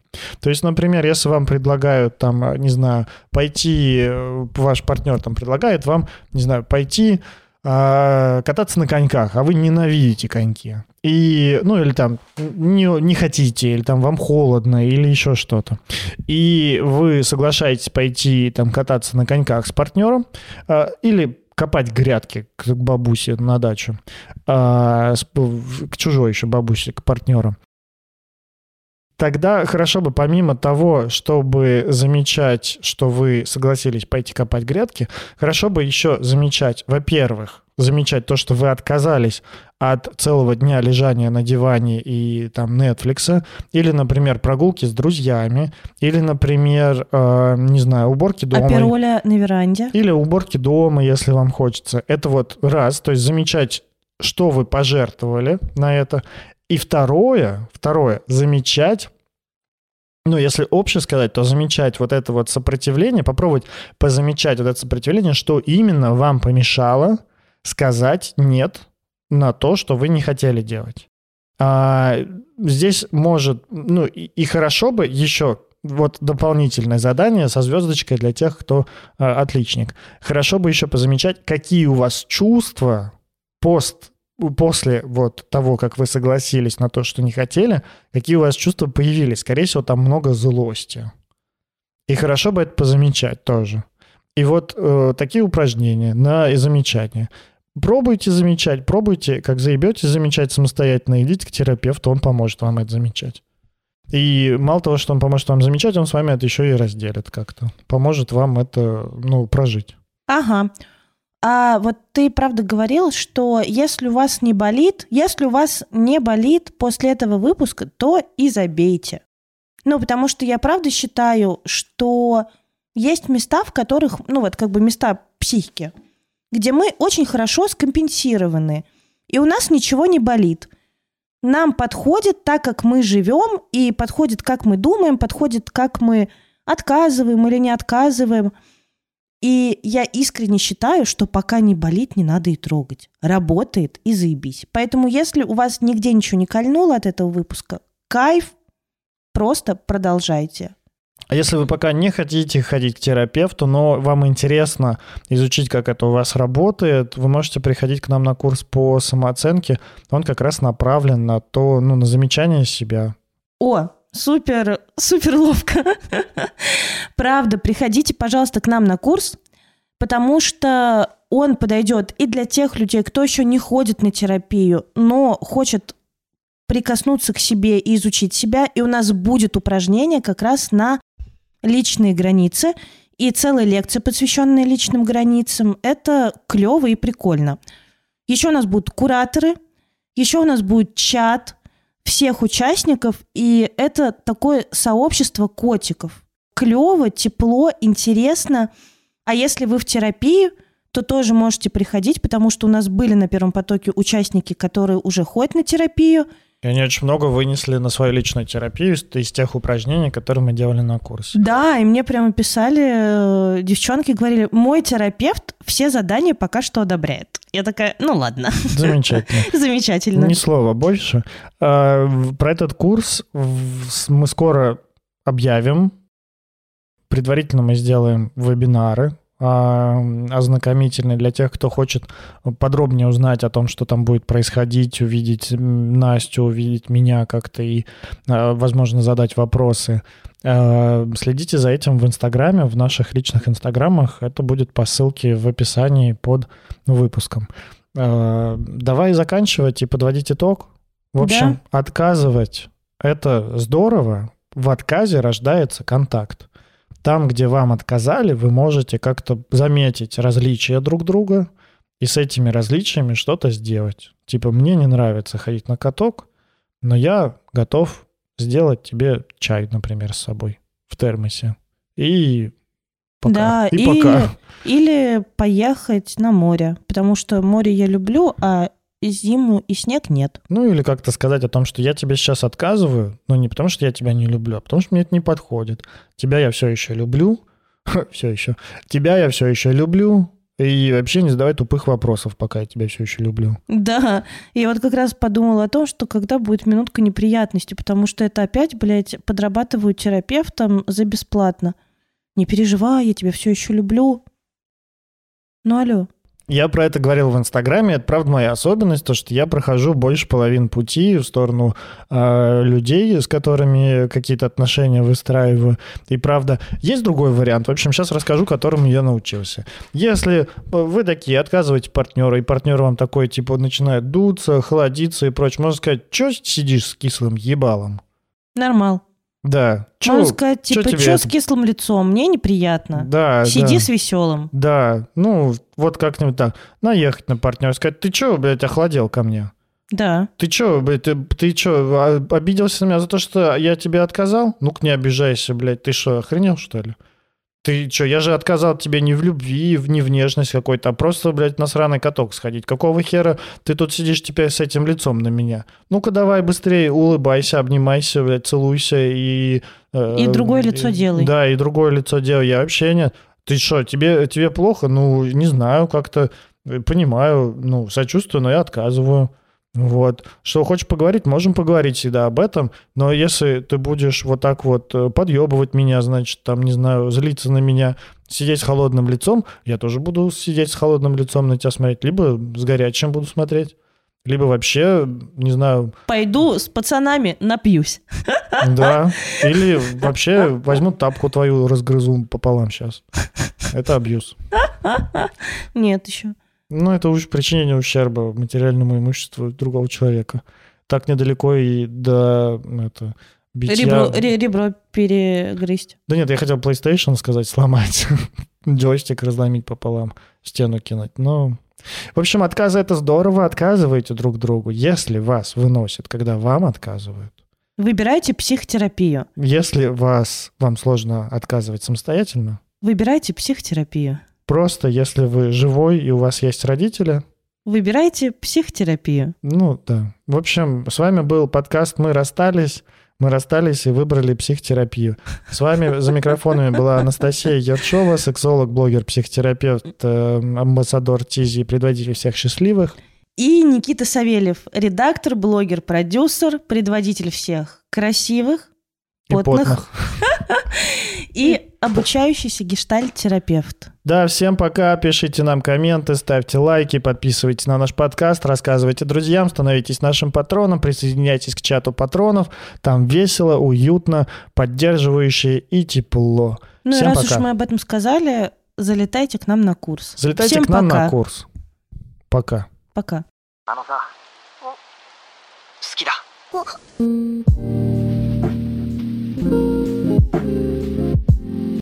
То есть, например, если вам предлагают, там, э, не знаю, пойти, э, ваш партнер там предлагает вам, не знаю, пойти а, кататься на коньках, а вы ненавидите коньки. И, ну, или там не, не хотите, или там вам холодно, или еще что-то. И вы соглашаетесь пойти там кататься на коньках с партнером, а, или копать грядки к бабусе на дачу, а, к чужой еще бабусе, к партнеру. Тогда хорошо бы помимо того, чтобы замечать, что вы согласились пойти копать грядки, хорошо бы еще замечать, во-первых, замечать то, что вы отказались от целого дня лежания на диване и там Netflix, или, например, прогулки с друзьями, или, например, э, не знаю, уборки дома.
Апероля на веранде.
Или уборки дома, если вам хочется. Это вот раз, то есть замечать, что вы пожертвовали на это. И второе, второе, замечать, ну, если обще сказать, то замечать вот это вот сопротивление, попробовать позамечать вот это сопротивление, что именно вам помешало сказать «нет» на то, что вы не хотели делать. А, здесь может, ну, и, хорошо бы еще вот дополнительное задание со звездочкой для тех, кто а, отличник. Хорошо бы еще позамечать, какие у вас чувства пост после вот того, как вы согласились на то, что не хотели, какие у вас чувства появились? Скорее всего, там много злости. И хорошо бы это позамечать тоже. И вот э, такие упражнения на замечание. Пробуйте замечать, пробуйте, как заебете замечать самостоятельно, идите к терапевту, он поможет вам это замечать. И мало того, что он поможет вам замечать, он с вами это еще и разделит как-то. Поможет вам это, ну, прожить.
Ага. А вот ты правда говорил, что если у вас не болит, если у вас не болит после этого выпуска, то и забейте. Ну, потому что я правда считаю, что есть места, в которых, ну вот как бы места психики, где мы очень хорошо скомпенсированы, и у нас ничего не болит. Нам подходит так, как мы живем, и подходит, как мы думаем, подходит, как мы отказываем или не отказываем – и я искренне считаю, что пока не болит, не надо и трогать. Работает и заебись. Поэтому если у вас нигде ничего не кольнуло от этого выпуска, кайф, просто продолжайте.
А если вы пока не хотите ходить к терапевту, но вам интересно изучить, как это у вас работает, вы можете приходить к нам на курс по самооценке. Он как раз направлен на то, ну, на замечание себя.
О, Супер, супер ловко. Правда, приходите, пожалуйста, к нам на курс, потому что он подойдет и для тех людей, кто еще не ходит на терапию, но хочет прикоснуться к себе и изучить себя. И у нас будет упражнение как раз на личные границы и целая лекция, посвященная личным границам. Это клево и прикольно. Еще у нас будут кураторы, еще у нас будет чат, всех участников, и это такое сообщество котиков. Клево, тепло, интересно. А если вы в терапии, то тоже можете приходить, потому что у нас были на первом потоке участники, которые уже ходят на терапию –
и они очень много вынесли на свою личную терапию из, тех упражнений, которые мы делали на курсе.
Да, и мне прямо писали, э, девчонки говорили, мой терапевт все задания пока что одобряет. Я такая, ну ладно.
Замечательно.
Замечательно.
Ни слова больше. А, про этот курс мы скоро объявим. Предварительно мы сделаем вебинары ознакомительный для тех, кто хочет подробнее узнать о том, что там будет происходить, увидеть Настю, увидеть меня как-то и, а, возможно, задать вопросы. А, следите за этим в Инстаграме, в наших личных Инстаграмах. Это будет по ссылке в описании под выпуском. Давай заканчивать и подводить итог. В общем, да. отказывать — это здорово. В отказе рождается контакт. Там, где вам отказали, вы можете как-то заметить различия друг друга и с этими различиями что-то сделать. Типа, мне не нравится ходить на каток, но я готов сделать тебе чай, например, с собой в термосе. И пока.
Да,
и
или,
пока.
или поехать на море, потому что море я люблю, а и зиму, и снег нет.
Ну или как-то сказать о том, что я тебе сейчас отказываю, но не потому, что я тебя не люблю, а потому, что мне это не подходит. Тебя я все еще люблю, все еще. Тебя я все еще люблю, и вообще не задавай тупых вопросов, пока я тебя все еще люблю.
Да, я вот как раз подумала о том, что когда будет минутка неприятности, потому что это опять, блядь, подрабатываю терапевтом за бесплатно. Не переживай, я тебя все еще люблю. Ну алло.
Я про это говорил в Инстаграме. Это, правда, моя особенность, то, что я прохожу больше половины пути в сторону э, людей, с которыми какие-то отношения выстраиваю. И, правда, есть другой вариант. В общем, сейчас расскажу, которому я научился. Если вы такие отказываете партнеру, и партнер вам такой, типа, начинает дуться, холодиться и прочее, можно сказать, что сидишь с кислым ебалом?
Нормал.
Да.
Чё, Можно сказать, типа, что с кислым лицом? Мне неприятно.
Да,
Сиди
да.
с веселым.
Да, ну, вот как-нибудь так. Наехать на партнера, сказать, ты что, блядь, охладел ко мне?
Да.
Ты что, блядь, ты, ты что, обиделся на меня за то, что я тебе отказал? Ну-ка не обижайся, блядь, ты что, охренел, что ли? Ты что, я же отказал тебе не в любви, не в нежность какой-то, а просто, блядь, на сраный каток сходить. Какого хера ты тут сидишь теперь с этим лицом на меня? Ну-ка давай быстрее улыбайся, обнимайся, блядь, целуйся и...
Э, и другое лицо делай.
Да, и другое лицо делай. Я вообще нет. Ты что, тебе, тебе плохо? Ну, не знаю, как-то понимаю, ну, сочувствую, но я отказываю. Вот. Что хочешь поговорить, можем поговорить всегда об этом, но если ты будешь вот так вот э, подъебывать меня, значит, там, не знаю, злиться на меня, сидеть с холодным лицом, я тоже буду сидеть с холодным лицом на тебя смотреть, либо с горячим буду смотреть. Либо вообще, не знаю,
Пойду с пацанами напьюсь.
да. Или вообще возьму тапку твою, разгрызу пополам сейчас. Это абьюз.
Нет еще.
Ну, это уж причинение ущерба материальному имуществу другого человека. Так недалеко и до это, битья...
Ребро, ре- ребро перегрызть.
Да нет, я хотел PlayStation сказать, сломать. Джойстик разломить пополам, стену кинуть. Но... В общем, отказы — это здорово. Отказывайте друг другу, если вас выносят, когда вам отказывают.
Выбирайте психотерапию.
Если вас, вам сложно отказывать самостоятельно,
Выбирайте психотерапию.
Просто если вы живой и у вас есть родители,
Выбирайте психотерапию.
ну да. В общем, с вами был подкаст «Мы расстались». Мы расстались и выбрали психотерапию. С вами за микрофонами была Анастасия Ерчева, сексолог, блогер, психотерапевт, э, амбассадор ТИЗИ, предводитель всех счастливых.
И Никита Савельев, редактор, блогер, продюсер, предводитель всех красивых, Потных.
потных.
и обучающийся гештальт-терапевт.
Да, всем пока. Пишите нам комменты, ставьте лайки, подписывайтесь на наш подкаст, рассказывайте друзьям, становитесь нашим патроном, присоединяйтесь к чату патронов. Там весело, уютно, поддерживающе и тепло.
Ну и
Всем
раз
пока.
уж мы об этом сказали, залетайте к нам на курс.
Залетайте
Всем
к нам
пока.
на курс. Пока.
Пока.
あのさ好きだ